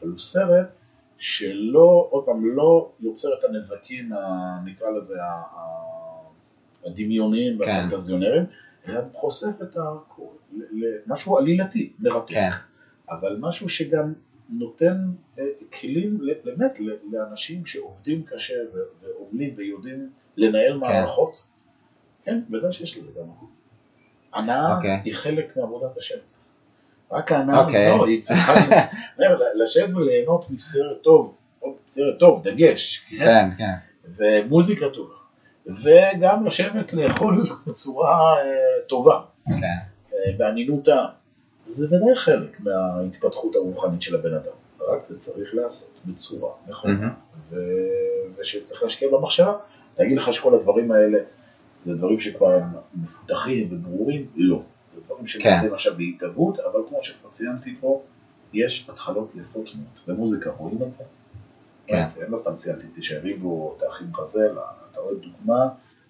אבל הוא סרט שלא, עוד פעם, לא יוצר את הנזקים, נקרא לזה, הדמיוניים כן. והפנטזיונרים, אלא חושף את ה... ל- ל- משהו עלילתי, מרתק, כן. אבל משהו שגם נותן אה, כלים באמת לאנשים שעובדים קשה ו- ועמלים ויודעים לנהל מערכות, כן, ודאי שיש לזה גם מקום. הנאה אוקיי. היא חלק מעבודת השם. רק ההנאה אוקיי. הזו היא צריכה לשבת וליהנות מסרט טוב, סרט טוב, דגש, כן? כן, כן. ומוזיקה טובה, וגם לשבת לאכול בצורה אה, טובה, כן. אה, טעם. זה ודאי חלק מההתפתחות הרוחנית של הבן אדם, רק זה צריך להיעשות בצורה נכונה, מהמם. ו- ושצריך להשקיע במחשבה. להגיד לך שכל הדברים האלה זה דברים שכבר הם מפותחים וברורים? לא. זה דברים שנמצאים עכשיו בהתהוות, אבל כמו שכבר ציינתי פה, יש התחלות יפות מאוד. במוזיקה רואים את זה. כן. אני לא סתם ציינתי את ישי ריבו, את האחים רזל, אתה רואה דוגמה,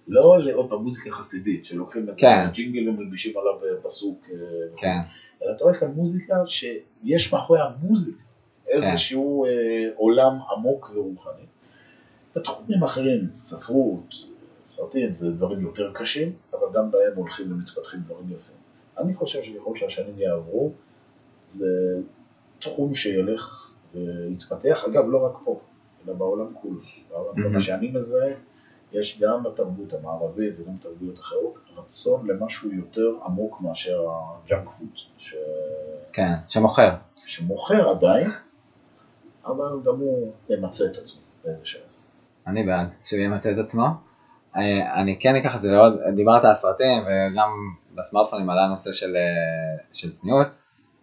לא לעוד במוזיקה חסידית, שלוקחים את כן. ג'ינגל ומלבישים עליו פסוק, אה, כן. אלא אתה רואה כאן מוזיקה שיש מאחורי המוזיקה איזשהו אה, עולם עמוק ורוחני. בתחומים אחרים, ספרות, סרטים, זה דברים יותר קשים, אבל גם בהם הולכים ומתפתחים דברים יפים. אני חושב שככל שהשנים יעברו, זה תחום שילך ויתפתח, אגב, לא רק פה, אלא בעולם כולו. בעולם Mhm. מה שאני מזהה, יש גם בתרבות המערבית וגם בתרבויות אחרות, רצון למשהו יותר עמוק מאשר ה junk food, ש... כן. שמוכר. שמוכר עדיין, אבל גם הוא ממצה את עצמו באיזה שלב. אני בעד, שהוא ימצה את עצמו. אה, אני כן אקח את זה לעוד, דיברת על סרטים וגם בסמארטפונים עלה הנושא של, אה, של צניעות.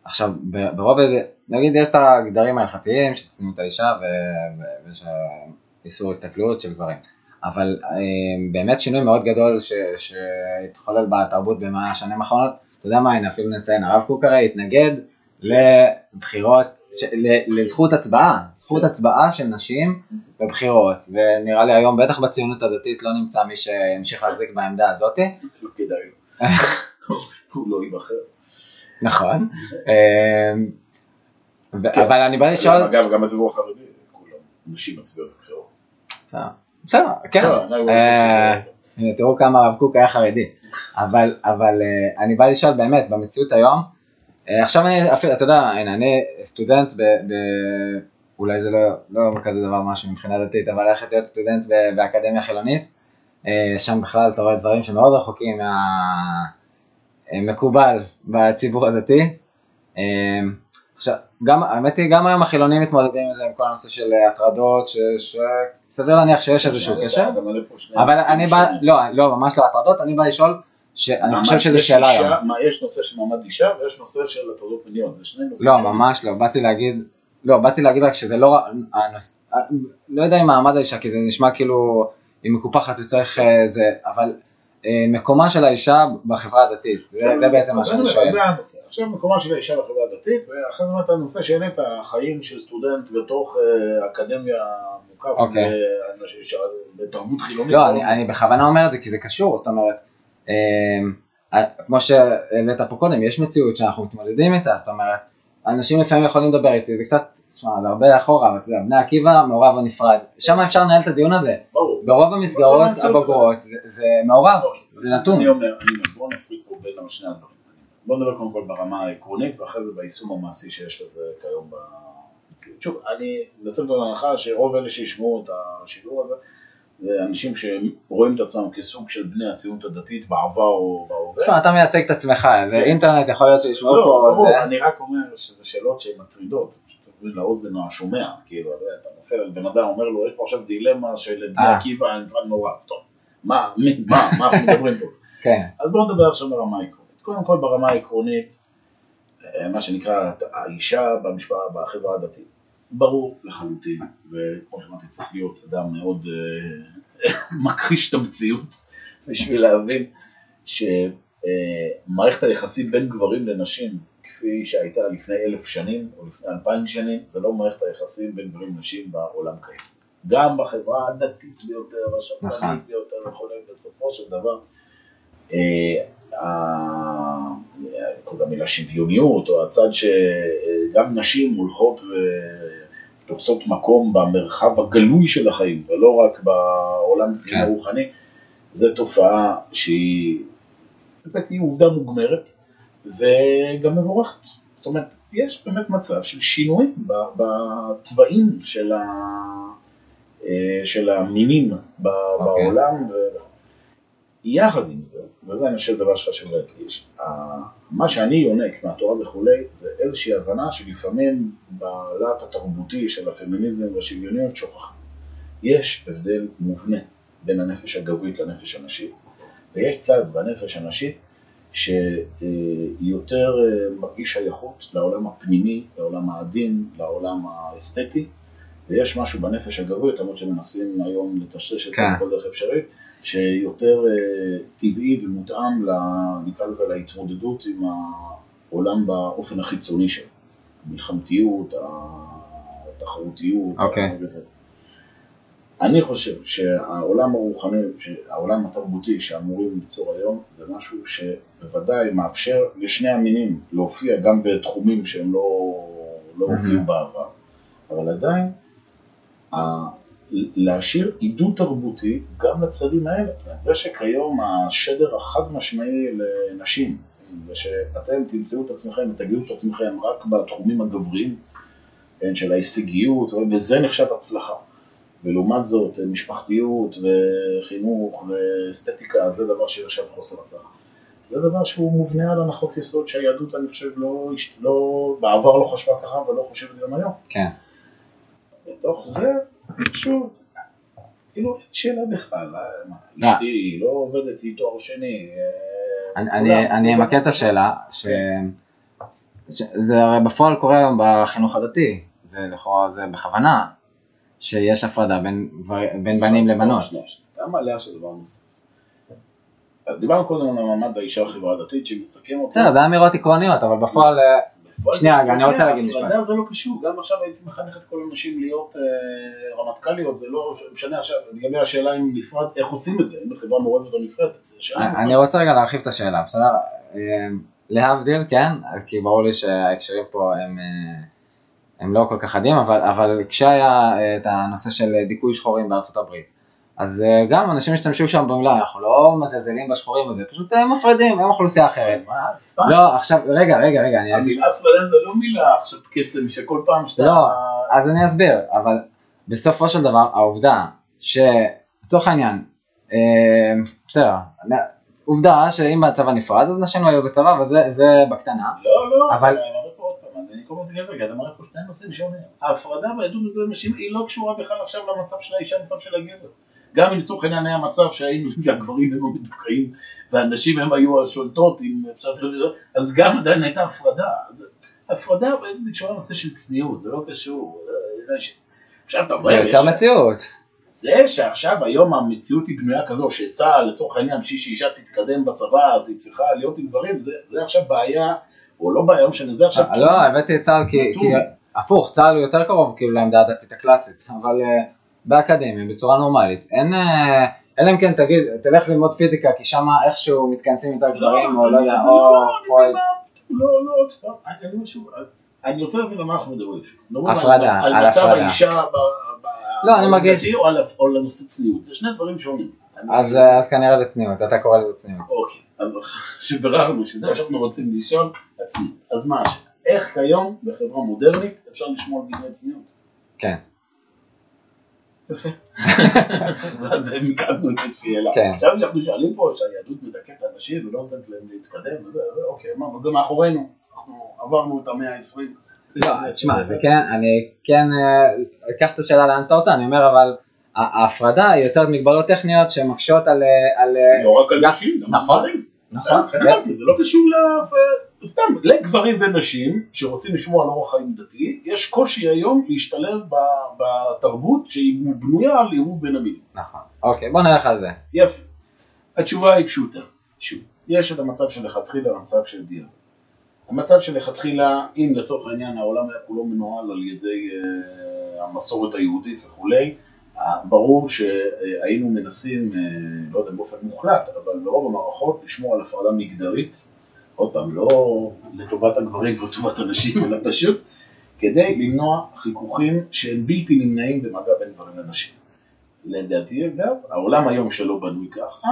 עכשיו ב- ברובד, נגיד יש את הגדרים ההלכתיים של צניעות האישה ויש איסור הסתכלות של גברים. אבל אה, באמת שינוי מאוד גדול שהתחולל בתרבות במאה השנים האחרונות, אתה יודע מה, הנה אפילו נציין, הרב קוק הרי התנגד לבחירות, ש- לזכות הצבעה, זכות הצבעה של נשים בבחירות, ונראה לי היום בטח בציונות הדתית לא נמצא מי שימשיך להחזיק בעמדה הזאתי. לא כדאי לו. הוא לא ייבחר. נכון. אמ, אבל אני בא לשאול, אגב, גם בציבור החרדי, כולם נשים מצביעות בבחירות. בסדר, כן. לא, לא אה, הנה, תראו כמה הרב קוק היה חרדי. אבל, אבל אה, אני בא לשאול באמת, במציאות היום, אה, עכשיו אני, אפילו, אתה יודע, הנה, אני סטודנט ב... ב אולי זה לא, לא כזה דבר משהו מבחינה דתית, אבל ללכת להיות סטודנט ב- באקדמיה חילונית, אה, שם בכלל אתה רואה דברים שמאוד רחוקים מהמקובל בציבור הדתי. אה, עכשיו, גם, האמת היא, גם היום החילונים מתמודדים עם זה, עם כל הנושא של אה, הטרדות, ש- שסביר להניח שיש איזשהו קשר. שני אבל אני בא. לא, לא, ממש לא הטרדות, אני בא לשאול, שאני חושב יש שאלה היום. מה, יש נושא של מעמד אישה ויש נושא של הטרדות מיניות, זה שני נושאים לא, שונים. ממש לא, באתי להגיד, לא, באתי להגיד רק שזה לא, הנוס, לא יודע אם מעמד האישה, כי זה נשמע כאילו היא מקופחת וצריך אה, זה, אבל אה, מקומה של האישה בחברה הדתית, זה, זה בעצם מה שאני אני- שואל. זה הנושא. עכשיו מקומה של האישה בחברה הדתית, ואחרי זה באמת הנושא שהעלית, החיים של סטודנט בתוך אה, אקדמיה מוקף אוקיי. בתרבות חילונית. לא, אני, אני. בכוונה אומר את זה כי זה קשור, זאת אומרת, אה, אה, כמו שהעלית פה קודם, יש מציאות שאנחנו מתמודדים איתה, זאת אומרת, אנשים לפעמים יכולים לדבר איתי, זה קצת, תשמע, זה הרבה אחורה, אבל אתה יודע, בני עקיבא מעורב או נפרד, שם אפשר לנהל את הדיון הזה, ברור. ברוב המסגרות את. הבוגרות זה, זה מעורב, אז זה נתון. אני אומר, אני אומר, בוא נפריד פה בין שני הדברים. בוא נדבר קודם כל ברמה העקרונית, ואחרי זה ביישום המעשי שיש לזה כיום במציאות. שוב, אני יוצא מתוך הנחה שרוב אלה שישמעו את השידור הזה, זה אנשים שרואים את עצמם כסוג של בני הציונות הדתית בעבר או בהווה. תשמע, אתה מייצג את עצמך, זה כן. אינטרנט יכול להיות שישמעו לא, פה, ברור, זה, אני רק אומר שזה שאלות שהן מטרידות, שצריך להבין לאוזן השומע, כאילו, אתה נופל על בן אדם, אומר לו, יש פה עכשיו דילמה של בני אה. עקיבא נפרד מעורב, טוב, מה, מה, מה אנחנו מדברים פה? כן, אז בואו נדבר עכשיו ברמה העקרונית. קודם כל ברמה העקרונית, אה, מה שנקרא האישה במשפחה, בחברה הדתית. ברור לחלוטין, וכמו שאמרתי צריך להיות אדם מאוד אה, מכחיש את המציאות בשביל להבין שמערכת היחסים בין גברים לנשים כפי שהייתה לפני אלף שנים או לפני אלפיים שנים, זה לא מערכת היחסים בין גברים לנשים בעולם כיום. גם בחברה הדתית ביותר, נכון. השמרנית ביותר וכולי, בסופו של דבר אה, כל המילה שוויוניות, או הצד שגם נשים הולכות ותופסות מקום במרחב הגלוי של החיים, ולא רק בעולם כן. הרוחני, זו תופעה שהיא באמת היא עובדה מוגמרת, וגם מבורכת. זאת אומרת, יש באמת מצב של שינוי ב- בתוואים של, ה... אה, של המינים ב- אוקיי. בעולם. יחד עם זה, וזה אני חושב דבר שחשוב להדגיש, מה שאני יונק מהתורה וכולי, זה איזושהי הבנה שלפעמים בלהט התרבותי של הפמיניזם והשוויוניות שוכחים. יש הבדל מובנה בין הנפש הגברית לנפש הנשית, ויש צד בנפש הנשית שיותר אה, מרגיש שייכות לעולם הפנימי, לעולם העדין, לעולם האסתטי, ויש משהו בנפש הגברית, למרות שמנסים היום לטשטש את זה כן. בכל דרך אפשרית, שיותר אה, טבעי ומותאם, נקרא לזה, להתמודדות עם העולם באופן החיצוני שלו. המלחמתיות, התחרותיות, אוקיי. וזה. אני חושב שהעולם הרוחני, העולם התרבותי שאמורים ליצור היום, זה משהו שבוודאי מאפשר לשני המינים להופיע גם בתחומים שהם לא, לא. הופיעו בעבר, אבל עדיין להשאיר עידוד תרבותי גם לצדדים האלה. זה שכיום השדר החד משמעי לנשים, זה שאתם תמצאו את עצמכם ותגידו את עצמכם רק בתחומים הגבריים, כן, של ההישגיות, וזה נחשב הצלחה. ולעומת זאת, משפחתיות וחינוך ואסתטיקה, זה דבר שנחשב חוסר הצלחה. זה דבר שהוא מובנה על הנחות יסוד שהיהדות, אני חושב, לא, לא, בעבר לא חשבה ככה ולא חושבת גם היום. כן. בתוך זה, פשוט, כאילו, אין שאלה בכלל, אה, לא. אשתי לא עובדת, היא תואר שני. אה, אני, אמקד את השאלה. שזה הרי בפועל קורה היום בחינוך הדתי, ולכאורה זה בכוונה, שיש הפרדה בין, בנים לבנות. שנייה, שנייה. אתה מעלה של דבר נוסף. דיברנו קודם על מעמד האישה בחברה הדתית שמסכם אותה. בסדר, זה אמירות עקרוניות, אבל בפועל, אה, בפועל שנייה, רגע, אני רוצה להגיד משפט. הפרדה זה לא קשור, גם עכשיו הייתי מחנך את כל הנשים להיות אה, רמטכ"ליות, זה לא משנה עכשיו, לגבי השאלה אם נפרד, איך עושים את זה, אם בחברה מעורבת או נפרדת, זה שאלה אני. רוצה רגע להרחיב את השאלה, בסדר? אה, להבדיל, כן, כי ברור לי שההקשרים פה הם, אה, הם לא כל כך חדים, אבל, אבל כשהיה אה, את הנושא של דיכוי שחורים בארצות הברית, אז אה, גם אנשים השתמשו שם במילה, אנחנו לא מזלזלים בשחורים הזה, פשוט אה, מפרידים, הם אוכלוסייה אחרת. לא, עכשיו, רגע, רגע, רגע, אני. המילה הפרדה זה לא מילה עכשיו קסם שכל פעם שאתה... לא, אז אני אסביר, אבל בסופו של דבר, העובדה שלצורך העניין, אה, בסדר, עובדה שאם הצבא נפרד, אז נשים לא היו בצבא, וזה זה בקטנה. לא, לא, אבל- כל פעם מתגלגל, אתה אומר פה שני נושאים שונים. ההפרדה ביהדות בין נשים היא לא קשורה בכלל עכשיו למצב של האישה, למצב של הגבר. גם אם לצורך העניין היה מצב שהיינו, שהגברים הם המדוכאים והנשים הם היו השולטות, אם אפשר לזה, אז גם עדיין הייתה הפרדה. הפרדה היא קשורה לנושא של צניעות, זה לא קשור. עכשיו אתה אומר, זה יוצר מציאות. זה שעכשיו היום המציאות היא בנויה כזו שצה"ל לצורך העניין בשביל שאישה תתקדם בצבא אז היא צריכה להיות עם גברים זה, זה עכשיו בעיה או לא בעיה לא משנה זה עכשיו לא, הבאתי את צה"ל כי. כי הפוך, צה"ל הוא יותר קרוב כאילו לעמדה הדתית הקלאסית, אבל אה, באקדמיה, בצורה נורמלית, אין, אה, אלא אם כן תגיד, תלך ללמוד פיזיקה כי שם איכשהו מתכנסים יותר גברים, או לא יודע, זה או לא, פועל, יודע מה, לא לא פעם, אני- אומר שוב, אני רוצה להבין על מה אנחנו מדברים מדברים על הפרדה, על מצב הפרדה. האישה לא, אני מרגיש- או על- או לנושא צניעות זה שני דברים שונים אז, אה, אז כנראה זה צניעות, אתה קורא לזה צניעות. אוקיי, אז שביררנו שזה מה שאנחנו רוצים לשאול עצמי. אז מה השאלה? איך כיום בחברה מודרנית אפשר לשמור על דיני צניעות? כן, יפה. ואז מיקדנו את השאלה. כן. עכשיו כשאנחנו שואלים פה שהיהדות מדכאת אנשים ולא נותנת להם להתקדם וזה, אוקיי, מה, זה מאחורינו. אנחנו עברנו את המאה ה-20. לא, תשמע, זה כן, אני כן אה, אקח את השאלה לאן שאתה רוצה, אני אומר אבל ההפרדה יוצרת מגבלות טכניות שמקשות על, אה, על אה, לא רק על נשים, גם על נכון. גברים. נכון, אמרתי, זה לא קשור ל... סתם, לגברים ונשים שרוצים לשמור על אורח חיים דתי, יש קושי היום להשתלב בתרבות שהיא בנויה על עירוב בין המינים. נכון, אוקיי, בוא נלך על זה. יפה. התשובה היא פשוטה. שוב, יש את המצב שלכתחילה והמצב של דיאלוג. המצב שלכתחילה, אם לצורך העניין העולם היה כולו מנוהל על ידי אה, המסורת היהודית וכולי, אה, ברור שהיינו מנסים, אה, לא יודע באופן מוחלט, אבל ברוב המערכות לשמור על הפרדה מגדרית, עוד פעם, לא לטובת הגברים ולטובת הנשים, אלא פשוט כדי למנוע חיכוכים שהם בלתי נמנעים במגע בין גברים לנשים. לדעתי אגב, העולם היום שלא בנוי ככה,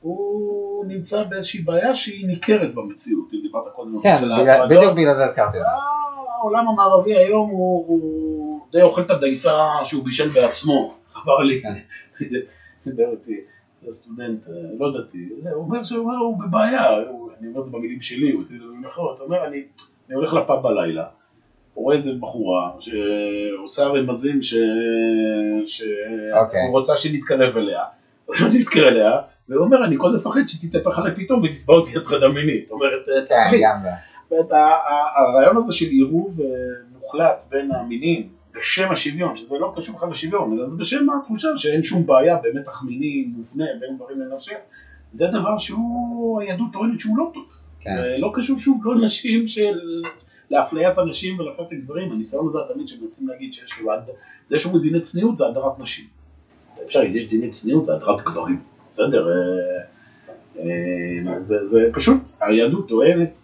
הוא נמצא באיזושהי בעיה שהיא ניכרת במציאות, אם דיברת קודם על כן, של ההטרדות. בדיוק בגלל זה הזכרתי. העולם המערבי היום הוא, הוא די אוכל את הדייסה שהוא בישל בעצמו, חבר לי, כן. דיבר איתי, זה סטודנט, אה, לא דתי, הוא אומר שהוא הוא בבעיה, הוא- אני אומר את זה במילים שלי, הוא הוציא את זה במילים אחרות, הוא אומר, אני, אני הולך לפאב בלילה, הוא רואה איזה בחורה שעושה רמזים. שהוא אוקיי. רוצה שנתקרב אליה, אני מתקרב אליה, והוא אומר, אני כל הזמן מפחד שתתהפך עליי פתאום ותתבע אותי הטרדה מינית, זאת אומרת, כן, תחליט. הרעיון הזה של עירוב אה, מוחלט בין המינים בשם השוויון, שזה לא קשור בכלל לשוויון, אלא זה בשם התחושה שאין שום בעיה במתח מיני מובנה בין גברים לנשים, זה דבר שהוא, היהדות טוענת שהוא לא טוב. כן. לא קשור שוב לא לנשים של... לאפליית הנשים ולאפליית הגברים, הניסיון הזה תמיד שמנסים להגיד שיש כאילו, הד- זה שאומרים דיני צניעות זה הדרת נשים. אפשר להגיד, יש דיני צניעות זה הדרת גברים, בסדר? אה, אה, זה, זה פשוט, היהדות טוענת,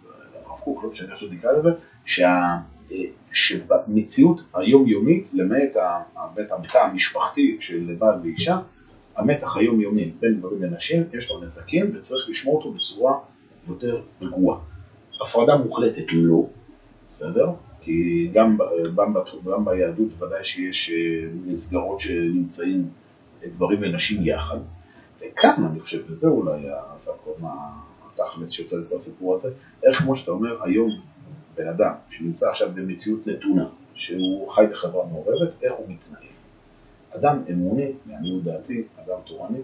הרב קוק, לא משנה איך שתקרא לזה, שה, אה, שבמציאות היומיומית, למעט באמת המתא המשפחתי של בעל ואישה, המתח היומיומי בין גברים לנשים, יש לו נזקים וצריך לשמור אותו בצורה יותר רגועה. הפרדה מוחלטת לא, בסדר? כי גם, גם, גם ביהדות ודאי שיש אה, מסגרות שנמצאים אה, גברים ונשים יחד. וכאן אני חושב, וזה אולי הסקום התכלס שיוצא לכל הסיפור הזה, איך כמו שאתה אומר, היום בן אדם שנמצא עכשיו במציאות נתונה, שהוא חי בחברה מעורבת, איך הוא מתנהל. אדם אמוני, לעניות דעתי, אדם תורני,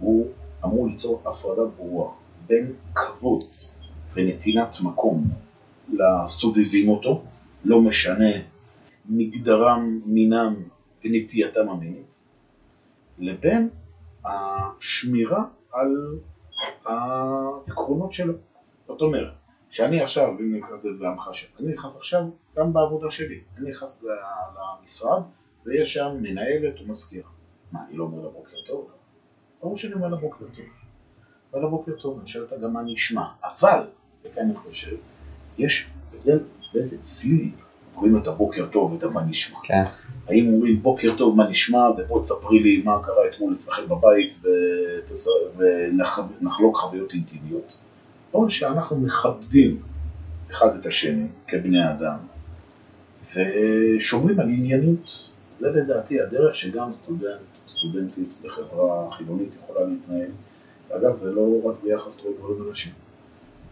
הוא אמור ליצור הפרדה ברורה בין כבוד ונתינת מקום לסובבים אותו, לא משנה מגדרם, מינם ונטייתם המינית, לבין השמירה על העקרונות שלו. זאת אומרת, שאני עכשיו, אם נקרא את זה בהמחשה, אני נכנס עכשיו גם בעבודה שלי, אני נכנס למשרד ויש שם מנהלת ומזכירה. מה, אני לא אומר לה בוקר טוב? ברור שאני אומר לה בוקר טוב. אומר לה בוקר טוב, אני שואל אותה גם מה נשמע, אבל, וכאן אני חושב, יש הבדל באיזה צליל קוראים את הבוקר טוב ואת המה נשמע. כן. האם אומרים בוקר טוב מה נשמע ובוא תספרי לי מה קרה אתמול אצלכם בבית ותס... ונחלוק חוויות אינטימיות. או שאנחנו מכבדים אחד את השני כבני אדם ושומרים על ענייניות. זה לדעתי הדרך שגם סטודנט, סטודנטית בחברה חילונית יכולה להתנהל. אגב, זה לא רק ביחס לגברים ונשים.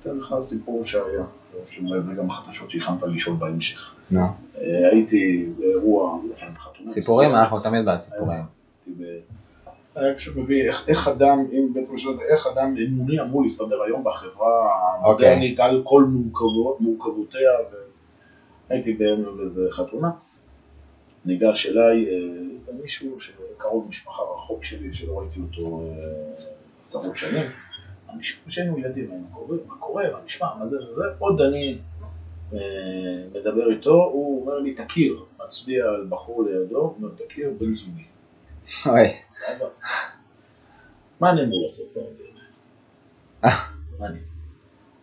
אתן לך סיפור שהיה, שאולי זה גם החדשות שהכנת לשאול בהמשך. נו. אה, הייתי באירוע. סיפורים. אנחנו תמיד בעד סיפורים. היה פשוט מביא איך, איך אדם, אם בעצם שאלה זה איך אדם אמוני אמור להסתדר היום בחברה המודרנית על כל מורכבות, מורכבותיה והייתי באיזה חתונה, ניגש אליי אה, מישהו שקרוב משפחה רחוק שלי שלא ראיתי אותו אה, עשרות שנים, המשפחה שהיינו ילדים, היינו קוראים, מה קורה, מה נשמע, מה זה וזה, עוד אני אה, מדבר איתו, הוא אומר לי תכיר, מצביע על בחור לידו, הוא אומר תכיר בן זוגי. אוי. מה אני אמור לעשות האלה? מה אני?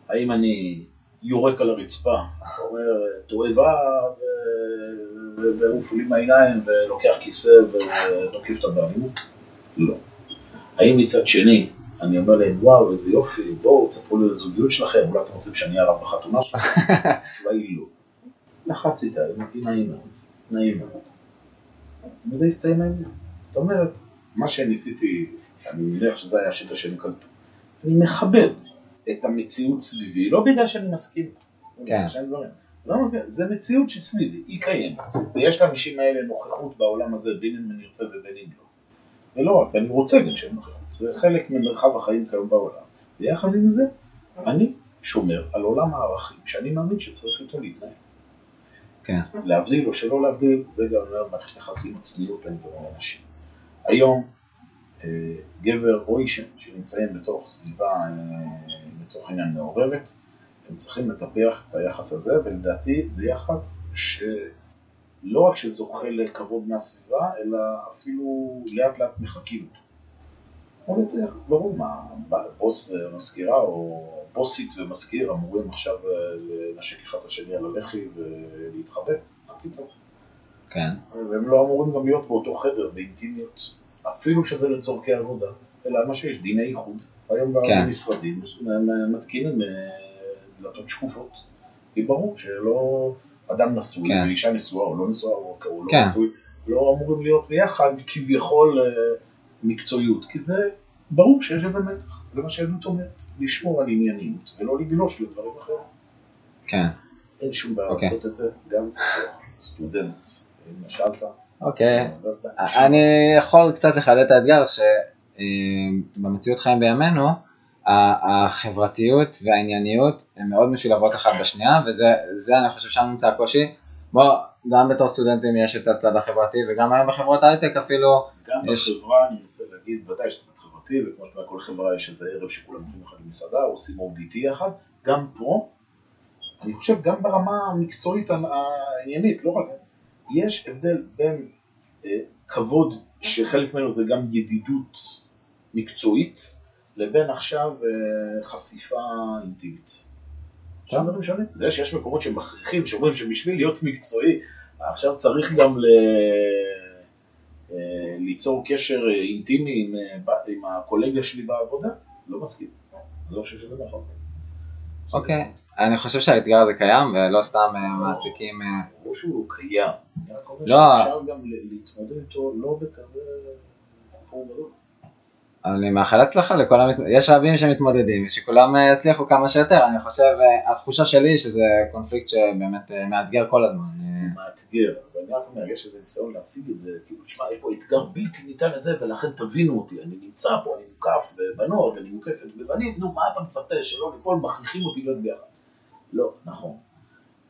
האם אני יורק על הרצפה, אומר תועבה ועוף לי מהעיניים ולוקח כיסא ותוקף את הבעלים? לא. האם מצד שני אני אומר להם וואו איזה יופי, בואו תספרו לי על הזוגיות שלכם, אולי אתם רוצים שאני אהיה רב בחתונה שלכם? היא לא. לחצתי את העניין, נעים מאוד, נעים מאוד. וזה הסתיים העניין. זאת אומרת, מה שניסיתי, אני מניח שזה היה השיטה שהם קלטו, אני מכבד את המציאות סביבי, לא בגלל שאני מסכים, כן. שאני דברים. לא זה מציאות שסביבי, היא קיימת, ויש לאנשים האלה נוכחות בעולם הזה, בין אם אני ארצה ובין אם לא. ולא רק, אני רוצה גם שהם נוכחות, זה חלק ממרחב החיים כיום בעולם, ויחד עם זה, אני שומר על עולם הערכים שאני מאמין שצריך איתו להתנהל. כן. להבדיל או שלא להבדיל, זה גם אומר מערכת יחסים הצניעות בין לאנשים. היום אה, גבר או אישה שנמצאים בתוך סביבה אה, לצורך העניין מעורבת, הם צריכים לטפח את היחס הזה, ולדעתי זה יחס שלא רק שזוכה לכבוד מהסביבה, אלא אפילו לאט לאט מחקים אותו. אבל זה יחס ברור, מה, בוס ומזכירה או בוסית ומזכיר אמורים עכשיו אה, לנשק אחד את השני על הלחי ולהתחבק, מה פתאום? כן. והם לא אמורים גם להיות באותו חדר באינטימיות, אפילו שזה לצורכי עבודה, אלא מה שיש, דיני איחוד. היום כן. במשרדים מתקינים אה, דלתות שקופות, כי ברור שלא אדם נשוי, כן. ואישה נשואה או לא נשואה או לא כן. נשוי, לא אמורים להיות ביחד כביכול אה, מקצועיות, כי זה ברור שיש איזה מתח, זה מה שהעדות אומרת, לשמור על ענייניות ולא לגלוש לדברים אחרים. כן. אין שום בעיה אוקיי. לעשות את זה, גם סטודנט, אם. אוקיי. אני יכול קצת לחדד את האתגר שבמציאות חיים בימינו, החברתיות והענייניות הן מאוד משולבות אחת בשנייה, וזה זה אני חושב שם נמצא הקושי. בוא, גם בתור סטודנטים יש את הצד החברתי, וגם היום בחברות הייטק אפילו, גם יש- בחברה, אני מנסה להגיד, ודאי שזה חברתי, וכמו שבכל חברה יש איזה ערב שכולם הולכים יחד למסעדה, או עושים ODT יחד, גם פה, אני חושב גם ברמה המקצועית העניינית, לא רק, יש הבדל בין אה, כבוד, שחלק ממנו זה גם ידידות מקצועית, לבין עכשיו אה, חשיפה אינטימית. עכשיו דברים שונים. זה שיש מקומות שמכריחים, שאומרים שבשביל להיות מקצועי, עכשיו צריך גם ל... אה, ליצור קשר אה, אינטימי עם, אה, עם הקולגה שלי בעבודה, לא מסכים. אני לא חושב שזה נכון. אוקיי, אני חושב שהאתגר הזה קיים, ולא סתם אה, מעסיקים... אה, ברור שהוא קיים. אני רק אומר לא. שאפשר גם להתמודד איתו לא בכזה סיפור גדול. אני מאחל הצלחה לכל המת... יש רבים שמתמודדים, ושכולם אה, יצליחו כמה שיותר, אני חושב, התחושה שלי שזה קונפליקט שבאמת מאתגר כל הזמן. מאתגר, אבל אני רק אומר, יש איזה ניסיון להציג את זה, כאילו, תשמע, יש פה אתגר בלתי ניתן לזה, ולכן תבינו אותי, אני נמצא פה, אני מוקף בבנות, אני מוקפת בבנים, נו, מה אתה מצפה, שלא ליפול, מכריחים אותי להיות ביחד. לא, נכון.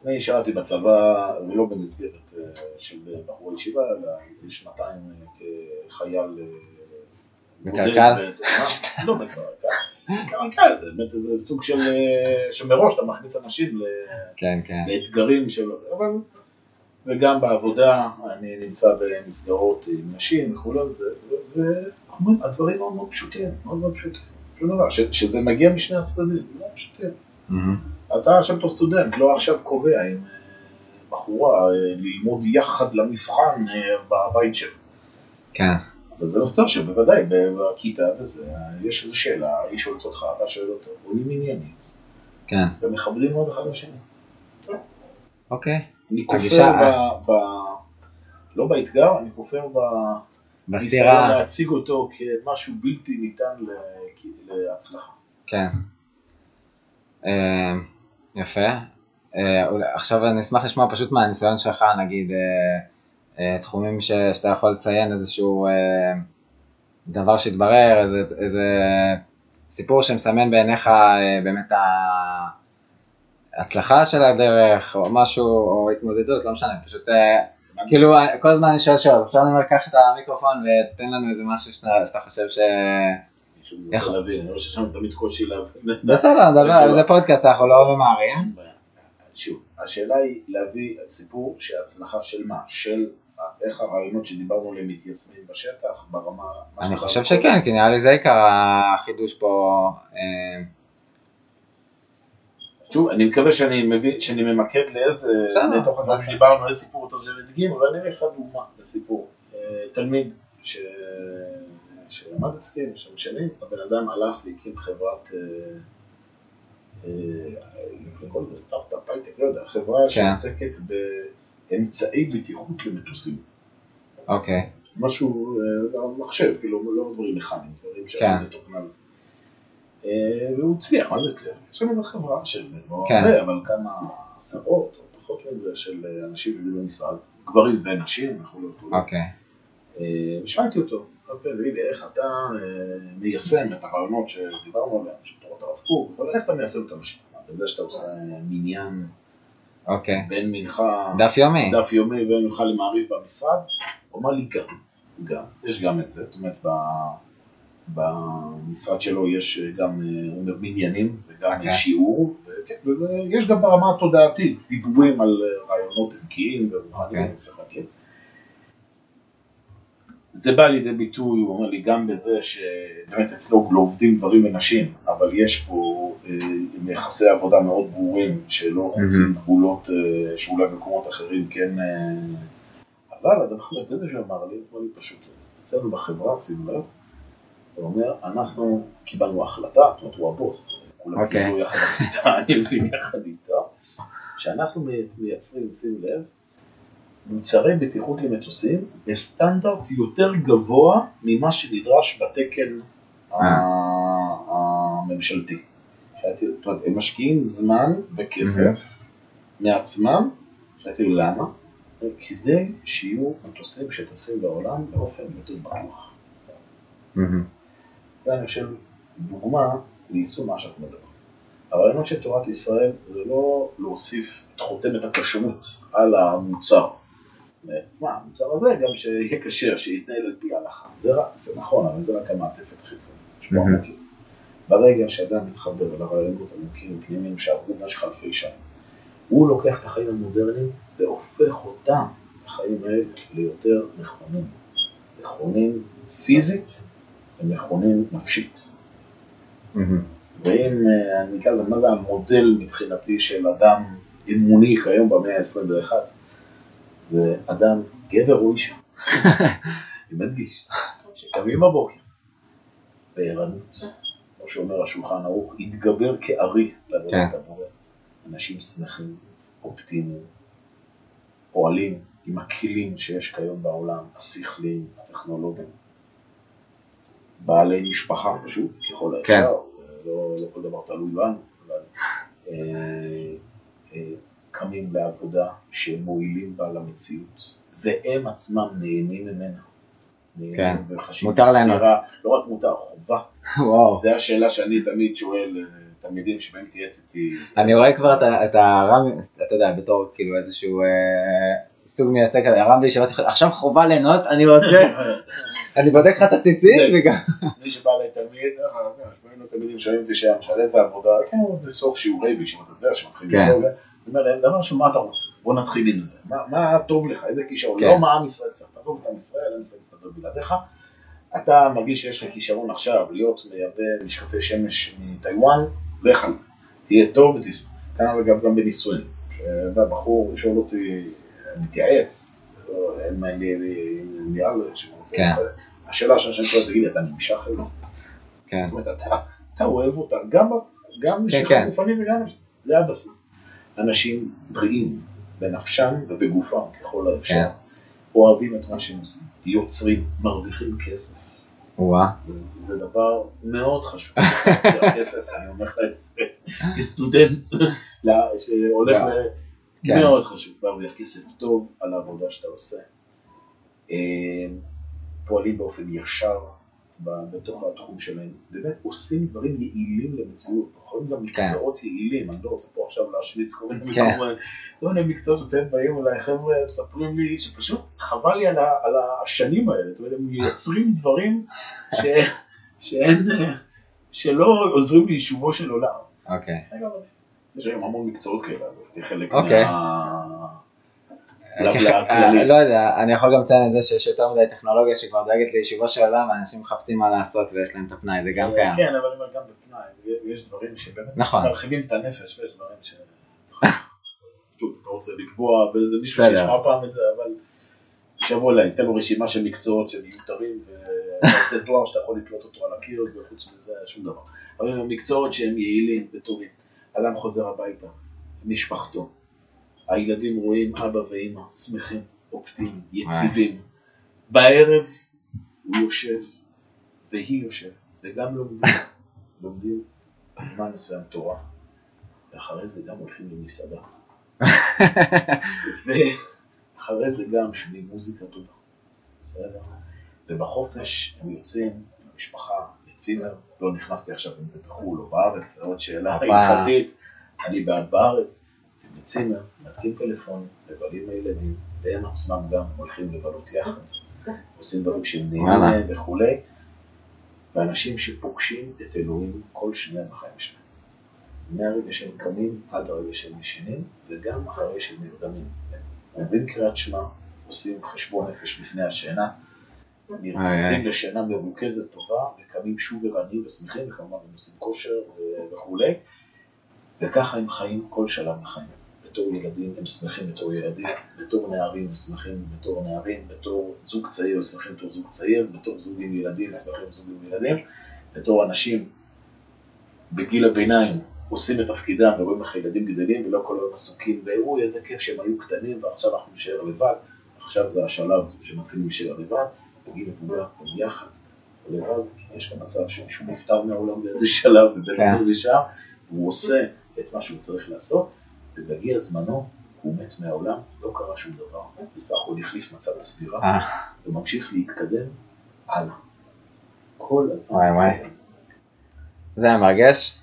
אני שירתי בצבא, ולא במסגרת אה, של בחור ישיבה, אלא שנתיים אה, כחייל אה, מה? לא בקרקל. קרקל, זה באמת איזה סוג של, שמראש אתה מכניס אנשים. כן, כן. לאתגרים שלו, אבל וגם בעבודה אני נמצא במסגרות עם נשים וכולי, זה- ו- ואומרים, הדברים מאוד מאוד פשוטים, מאוד מאוד פשוטים, שזה מגיע משני הצדדים, מאוד פשוטים. מהמם. אתה עכשיו בתור סטודנט, לא עכשיו קובע אם אה, בחורה אה, ללמוד יחד למבחן אה, בבית שלו. כן, אבל זה לא סתם שבוודאי בכיתה וזה, יש איזו שאלה, היא שואלת אותך, אתה שואל אותו, בונים עניינית, כן, ומכבדים מאוד אחד לשני. אוקיי. אני כופר ב... ב... לא באתגר, אני כופר בניסיון בסתירה, להציג אותו כמשהו בלתי ניתן להצלחה. כן. אה, יפה. אה, עכשיו אני אשמח לשמוע פשוט מהניסיון שלך, נגיד, אה, אה, תחומים ש- שאתה יכול לציין איזשהו אה, דבר שהתברר, איזה, איזה סיפור שמסמן בעיניך אה, באמת ההצלחה של הדרך, או משהו, או התמודדות, לא משנה, פשוט אה, כאילו כל הזמן אני שואל שאלות, עכשיו אני אומר קח את המיקרופון ותן לנו איזה משהו שאתה, שאתה חושב ש... מישהו מנסה להבין, אני רואה שיש לנו תמיד קושי להבין. בסדר, נדבר, זה פודקאסט, אנחנו לא ממהרים. שוב, השאלה היא להביא סיפור שההצלחה של מה? של איך הרעיונות שדיברנו עליהם מתיישמים בשטח, ברמה... מה אני חושב. שכן, כי נראה לי זה עיקר החידוש פה. אה, שוב, אני מקווה שאני מבין, שאני ממקד לאיזה, בסדר, מתוך הדברים. שדיברנו, איזה סיפור אתה רוצה להדגים, אבל אני אראה לך דוגמה לסיפור. אה, תלמיד ש... שלמד אצלי במשך שנים, הבן אדם הלך והקים חברת, אה, אה, נקרא לזה סטארט-אפ, הייטק, לא יודע, חברה כן. שעוסקת באמצעי בטיחות למטוסים. אוקיי, משהו, אה, מחשב, כאילו, לא דברים מכניים, דברים כן. שהיו בתוכנה וזה. אה, והוא הצליח, מה זה הצליח? יש לנו חברה של לא כן. הרבה, אבל כמה עשרות או פחות מזה של אנשים במשרד, גברים ונשים, אנחנו לא. אוקיי, אה, ושאלתי אותו, אוקיי, לי, איך אתה אה, מיישם את הרעיונות שדיברנו עליהם, של תורת הרב קוק, אבל איך אתה מיישם אותם בשביל בזה שאתה עושה מניין אוקיי. בין מנחה... דף יומי. דף יומי ומנחה למעריב במשרד, הוא אמר לי גם, גם, יש גם את זה, זאת אומרת ב- במשרד שלו יש גם, אה, הוא אומר מניינים וגם אוקיי. שיעור, וכן, וזה, יש גם ברמה התודעתית, דיבורים על אה, רעיונות ערכיים ורוחניים אוקיי. וחלקים. זה בא לידי ביטוי, הוא אומר לי, גם בזה שבאמת אצלו לא עובדים גברים ונשים, אבל יש פה אה, יחסי עבודה מאוד ברורים שלא חוצים גבולות אה, שאולי במקומות אחרים כן... אה, אבל הדבר המרכזי שהוא אמר לי, הוא לי פשוט, אצלנו בחברה, שימו לב, הוא אומר, אנחנו קיבלנו החלטה, זאת אומרת, הוא הבוס, כולם אוקיי. קיבלו יחד איתה, אני מבין יחד איתה, שאנחנו מייצרים, שים לב, מוצרי בטיחות למטוסים בסטנדרט יותר גבוה ממה שנדרש בתקן ה- הממשלתי. זאת אומרת, הם משקיעים זמן וכסף מעצמם, שאלתי לו למה? כדי שיהיו מטוסים שטסים בעולם באופן יותר בטוח. ואני חושב, דוגמה ליישום מה שאת מדברת. הרעיונות של תורת ישראל זה לא להוסיף את חותמת הכשרות על המוצר. מה, המוצר הזה גם שיהיה כשר, שיתנהל על פי ההלכה. זה, זה נכון, אבל זה רק המעטפת החיצונית. פה מהמם. עמקית. ברגע שאדם מתחבר אל הרעיונות עמוקים פנימיים שעברו במשך אלפי שנים, הוא לוקח את החיים המודרניים והופך אותם, את החיים האלה, ליותר נכונים. נכונים פיזית ונכונים נפשית. ואם אה, אני אקרא לזה, מה זה המודל מבחינתי של אדם אמוני כיום במאה ה-21? זה אדם, גבר או אישה. אני מדגיש, שקמים בבוקר, בערנות, כמו שאומר השולחן ערוך, התגבר כארי לעבודת כן. הבורא. אנשים שמחים, אופטימיים, פועלים עם הכלים שיש כיום בעולם, השכליים, הטכנולוגיים. בעלי משפחה פשוט, ככל האפשר, כן. לא, לא כל דבר תלוי בנו, אבל אה, אה, קמים לעבודה שהם מועילים בה למציאות, והם עצמם נהנים ממנה. כן. מותר ליהנות. לא רק מותר, חובה. וואו. זו השאלה שאני תמיד שואל אה, תלמידים שבאים להתייעץ איתי. אני רואה כבר את ה- את הרם, אתה יודע, בתור כאילו איזשהו אה, סוג מייצג כזה, הרם בישיבות, עכשיו חובה ליהנות, אני רוצה, אני בודק לך את הציצית וגם, מי שבא לתלמיד, אה, שמענו תלמידים שואלים אותי שם, שאל איזה עבודה, כן, בסוף שיעורי בישיבות הסדר שמתחילים כן. לדבר, אני אומר להם, דבר ראשון, מה אתה רוצה? בוא נתחיל עם זה. מה- מה טוב לך? איזה כישרון? כן. לא מה עם ישראל צריך, תעזוב את עם ישראל, עם ישראל מסתדר בלעדיך. אתה מרגיש שיש לך כישרון עכשיו להיות מייבא משקפי שמש מטיוואן, לך על זה. תהיה טוב ותשמח. כאן אגב גם בנישואין. והבחור שואל אותי, מתייעץ, לא, אין לי, נראה לי שהוא רוצה, כן. השאלה הראשונה שאני שואל, תגיד לי, אתה נמשך אליה? כן, זאת אומרת, אתה, אוהב אותה, גם, גם כן. גופנית וגם, זה הבסיס. אנשים בריאים בנפשם ובגופם ככל האפשר, כן. אוהבים את מה שהם עושים, יוצרים, מרוויחים כסף. וואה, זה דבר מאוד חשוב, הכסף, אני אומר לך את זה כסטודנט שהולך. כן. מאוד חשוב, להרוויח כסף טוב על העבודה שאתה עושה. אה, פועלים באופן ישר בתוך התחום שלהם, באמת עושים דברים יעילים למציאות, יכולים גם מקצועות יעילים, אני לא רוצה פה עכשיו להשמיץ כל מיני כן. מקומות, כל מיני מקצועות אתם באים אליי, חבר'ה מספרים לי שפשוט חבל לי על השנים האלה, אתה יודע, הם מייצרים דברים שאין, שלא עוזרים ליישובו של עולם. אוקיי. יש היום המון מקצועות כאלה, כחלק אוקיי. מה... לכללי. אה, לא יודע, אני יכול גם לציין את זה שיש יותר מדי טכנולוגיה שכבר דואגת ליישובו של העולם ואנשים מחפשים מה לעשות ויש להם את הפנאי, זה גם קיים. כן, אבל אני אומר גם בפנאי, יש דברים שבאמת נכון. מרחיבים את הנפש, ויש דברים ש... שוב, לא רוצה לפגוע באיזה מישהו. שישמע פעם את זה, אבל שיבוא אליי, תן לו רשימה של מקצועות שמיותרים, ואתה עושה תואר שאתה יכול לתלות אותו על הקיר, וחוץ מזה שום דבר. אבל מקצועות שהם יעילים וטובים. אדם חוזר הביתה, משפחתו, הילדים רואים אבא ואימא, שמחים, אופטימיים, יציבים. בערב הוא יושב, והיא יושבת, וגם לומדים, לומדים זמן מסוים תורה, ואחרי זה גם הולכים למסעדה. ואחרי זה גם שומעים מוזיקה טובה, בסדר? ובחופש הם יוצאים המשפחה לצימר, לא נכנסתי עכשיו אם זה בחו"ל או בארץ, זה עוד שאלה. הלכתית, אני בעד בארץ, לצימר, מתקים פלאפון, מבלים עם הילדים, והם עצמם גם הולכים לבלות יחד, עושים דברים שהם וואלה. מהם וכולי, ואנשים שפוגשים את אלוהים כל שניה בחיים שלהם. מהרגע שהם קמים עד הרגע שהם ישנים, וגם אחרי שהם נרדמים. אומרים קריאת שמע, עושים חשבון נפש לפני השינה, נכנסים. לשינה מרוכזת טובה, וקמים שוב ערניים ושמחים, וכמובן הם עושים כושר וכולי, וככה הם חיים כל שלב בחיים. בתור ילדים הם שמחים בתור ילדים, בתור נערים הם שמחים בתור נערים, בתור זוג צעיר הם שמחים בתור זוג צעיר, בתור זוג עם ילדים הם שמחים זוג עם ילדים, בתור אנשים בגיל הביניים עושים את תפקידם ורואים איך הילדים גדלים ולא כל היום עסוקים באירוע איזה כיף שהם היו קטנים ועכשיו אנחנו נשאר לבד, עכשיו זה השלב שמתחילים להישאר לבד, בגיל מבוגר הם יחד, לבד, כי יש גם מצב שמישהו נפטר מהעולם באיזה שלב ובן כן. הזוג נשאר, והוא עושה את מה שהוא צריך לעשות, ובגיע זמנו הוא מת מהעולם, לא קרה שום דבר, בסך הכל החליף מצב הסבירה, אה. וממשיך להתקדם הלאה. כל הזמן. וואי, וואי. זה היה מרגש.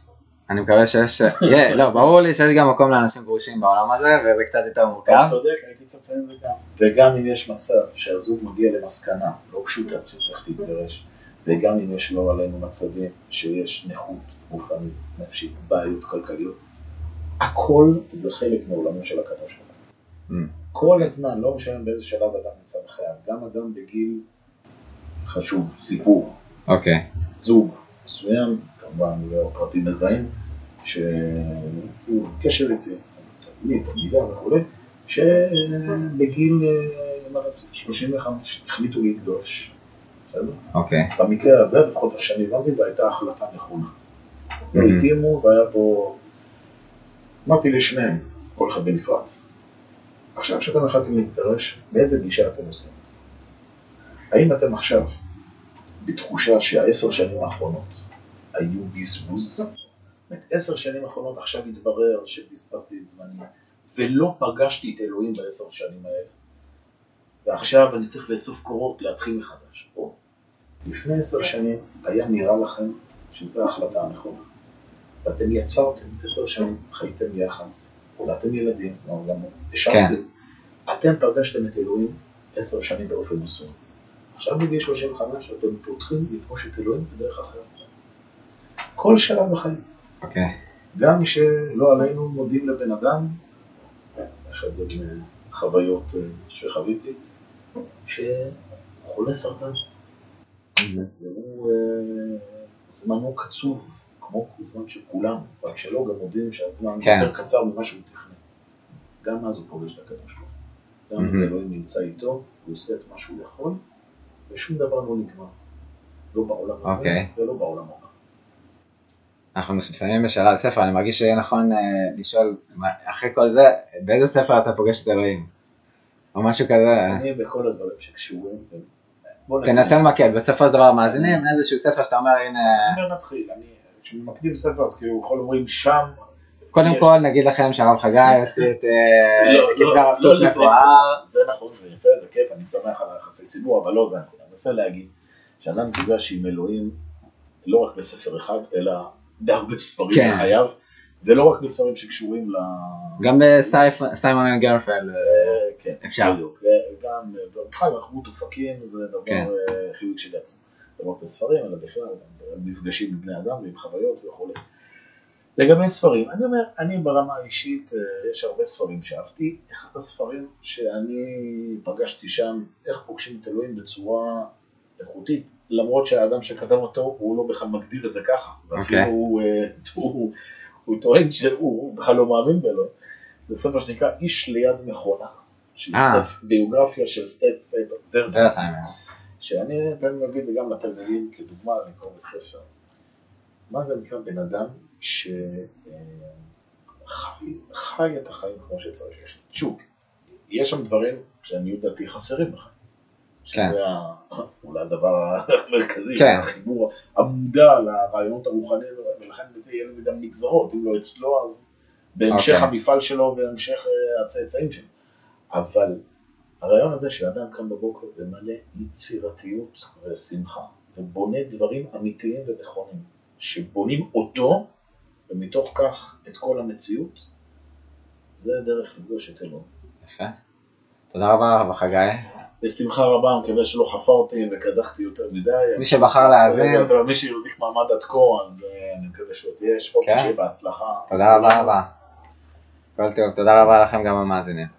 אני מקווה שיש, יהיה, לא, ברור לי שיש גם מקום לאנשים גרושים בעולם הזה, וזה קצת יותר מורכב. אתה צודק, הייתי צריך לציין את זה גם. וגם אם יש מצב שהזוג מגיע למסקנה לא פשוטה שצריך להתגרש, וגם אם יש לא עלינו מצבים שיש נכות גופנית, נפשית, בעיות כלכליות, הכל זה חלק מעולמו של הקדוש ברוך הוא. Mm. כל הזמן, לא משנה באיזה שלב אדם נמצא בחייו, גם אדם בגיל חשוב, סיפור, אוקיי, זוג מסוים, כמובן לא פרטים מזהים, שהוא קשר איתי, תלמיד, תלמידה וכולי, שבגיל אה, מה, 35 החליטו להתגרש, בסדר? אוקיי, במקרה הזה, לפחות איך שאני הבנתי, זו הייתה החלטה נכונה. לא. התאימו והיה פה, אמרתי לשניהם, כל אחד בנפרד. עכשיו שאתם החלטתם להתגרש, באיזה גישה אתם עושים את זה? האם אתם עכשיו בתחושה שהעשר שנים האחרונות היו בזבוז? זאת אומרת, עשר שנים האחרונות עכשיו התברר שבזבזתי את זמני ולא פגשתי את אלוהים בעשר שנים האלה. ועכשיו אני צריך לאסוף קורות, להתחיל מחדש. או, לפני עשר שנים היה נראה לכם שזו ההחלטה הנכונה. ואתם יצרתם, עשר שנים חייתם יחד, ואתם ילדים, השארתם. אתם פגשתם את אלוהים עשר שנים באופן מסוים. עכשיו בגיל 35 אתם פותחים לפגוש את אלוהים בדרך אחרת. כל שלב בחיים. אוקיי, גם שלא עלינו מודים לבן אדם, את זה מחוויות אה, שחוויתי, שהוא חולה סרטן. והוא, אה, זמנו קצוב, כמו זמן של כולם, רק שלא גם מודים שהזמן כן. יותר קצר ממה שהוא תכנן. גם אז הוא פוגש את הקדוש ברוך הוא. גם. אז אלוהים נמצא איתו, הוא עושה את מה שהוא יכול, ושום דבר לא נגמר. לא בעולם הזה אוקיי. ולא בעולם הבא. אנחנו מסיימים בשאלה לספר, אני מרגיש שיהיה נכון אה, לשאול, אחרי כל זה, באיזה ספר אתה פוגש את אלוהים? או משהו כזה, אני בכל הדברים שקשורים. תנסה למקד, בסופו של דבר מאזינים, איזשהו ספר שאתה אומר, הנה, אני נתחיל, אני, כשמקדים ספר אז כאילו יכול אומרים שם, קודם יש. כל נגיד לכם שהרב חגי יוציא את אה, לא, כתבי לא, הרב לא קוק מפואר, התכוונתי. זה נכון, זה יפה, זה כיף, אני שמח על היחסי ציבור, אבל לא זה. אני מנסה להגיד שאדם נפגש עם אלוהים לא רק בספר אחד, אלא בהרבה ספרים כן. בחייו, ולא רק בספרים שקשורים ל... גם בסיימון גרפל, אה, כן, אפשר. בדיוק. אה, בכלל, אנחנו אופקים זה דבר כן. אה, חיובי כשלעצמו. לא רק בספרים, אלא בכלל, גם במפגשים עם בני אדם ועם חוויות וכו'. לגבי ספרים, אני אומר, אני ברמה האישית, אה, יש הרבה ספרים שאהבתי. אחד הספרים שאני פגשתי שם, איך פוגשים את אלוהים בצורה איכותית, למרות שהאדם שכתב אותו, הוא לא בכלל מגדיר את זה ככה. ואפילו אוקיי. הוא, אה, הוא, הוא טוען שהוא בכלל לא מאמין באלוהים. זה ספר שנקרא איש ליד מכונה, של אה. סטף, ביוגרפיה של סטף ורטר. ורטהיימר. שאני לפעמים מביא את זה גם לתלמידים כדוגמה לקרוא בספר. מה זה נקרא בן אדם שחי את החיים כמו שצריך. שוב, יש שם דברים שעניות דעתי חסרים לך. כן. שזה ה- אולי הדבר המרכזי, כן. החיבור המודע לרעיונות הרוחניים, ולכן יהיה לזה גם נגזרות, אם לא אצלו אז בהמשך אוקיי. המפעל שלו והמשך אה, הצאצאים שלו. אבל הרעיון הזה שאדם קם בבוקר ומלא יצירתיות ושמחה, ובונה דברים אמיתיים ונכונים, שבונים אותו, ומתוך כך את כל המציאות, זה דרך לפגוש את אלוהים. יפה. תודה רבה הרב חגי. בשמחה רבה, אני מקווה שלא חפרתי וקדחתי יותר מדי. מי שבחר להאזין. מי שהחזיק מעמד עד כה, אז אה, אני מקווה שעוד יש, כן. שיהיה בהצלחה. תודה רבה רבה. כל טוב, תודה רבה לכם גם המאזינים.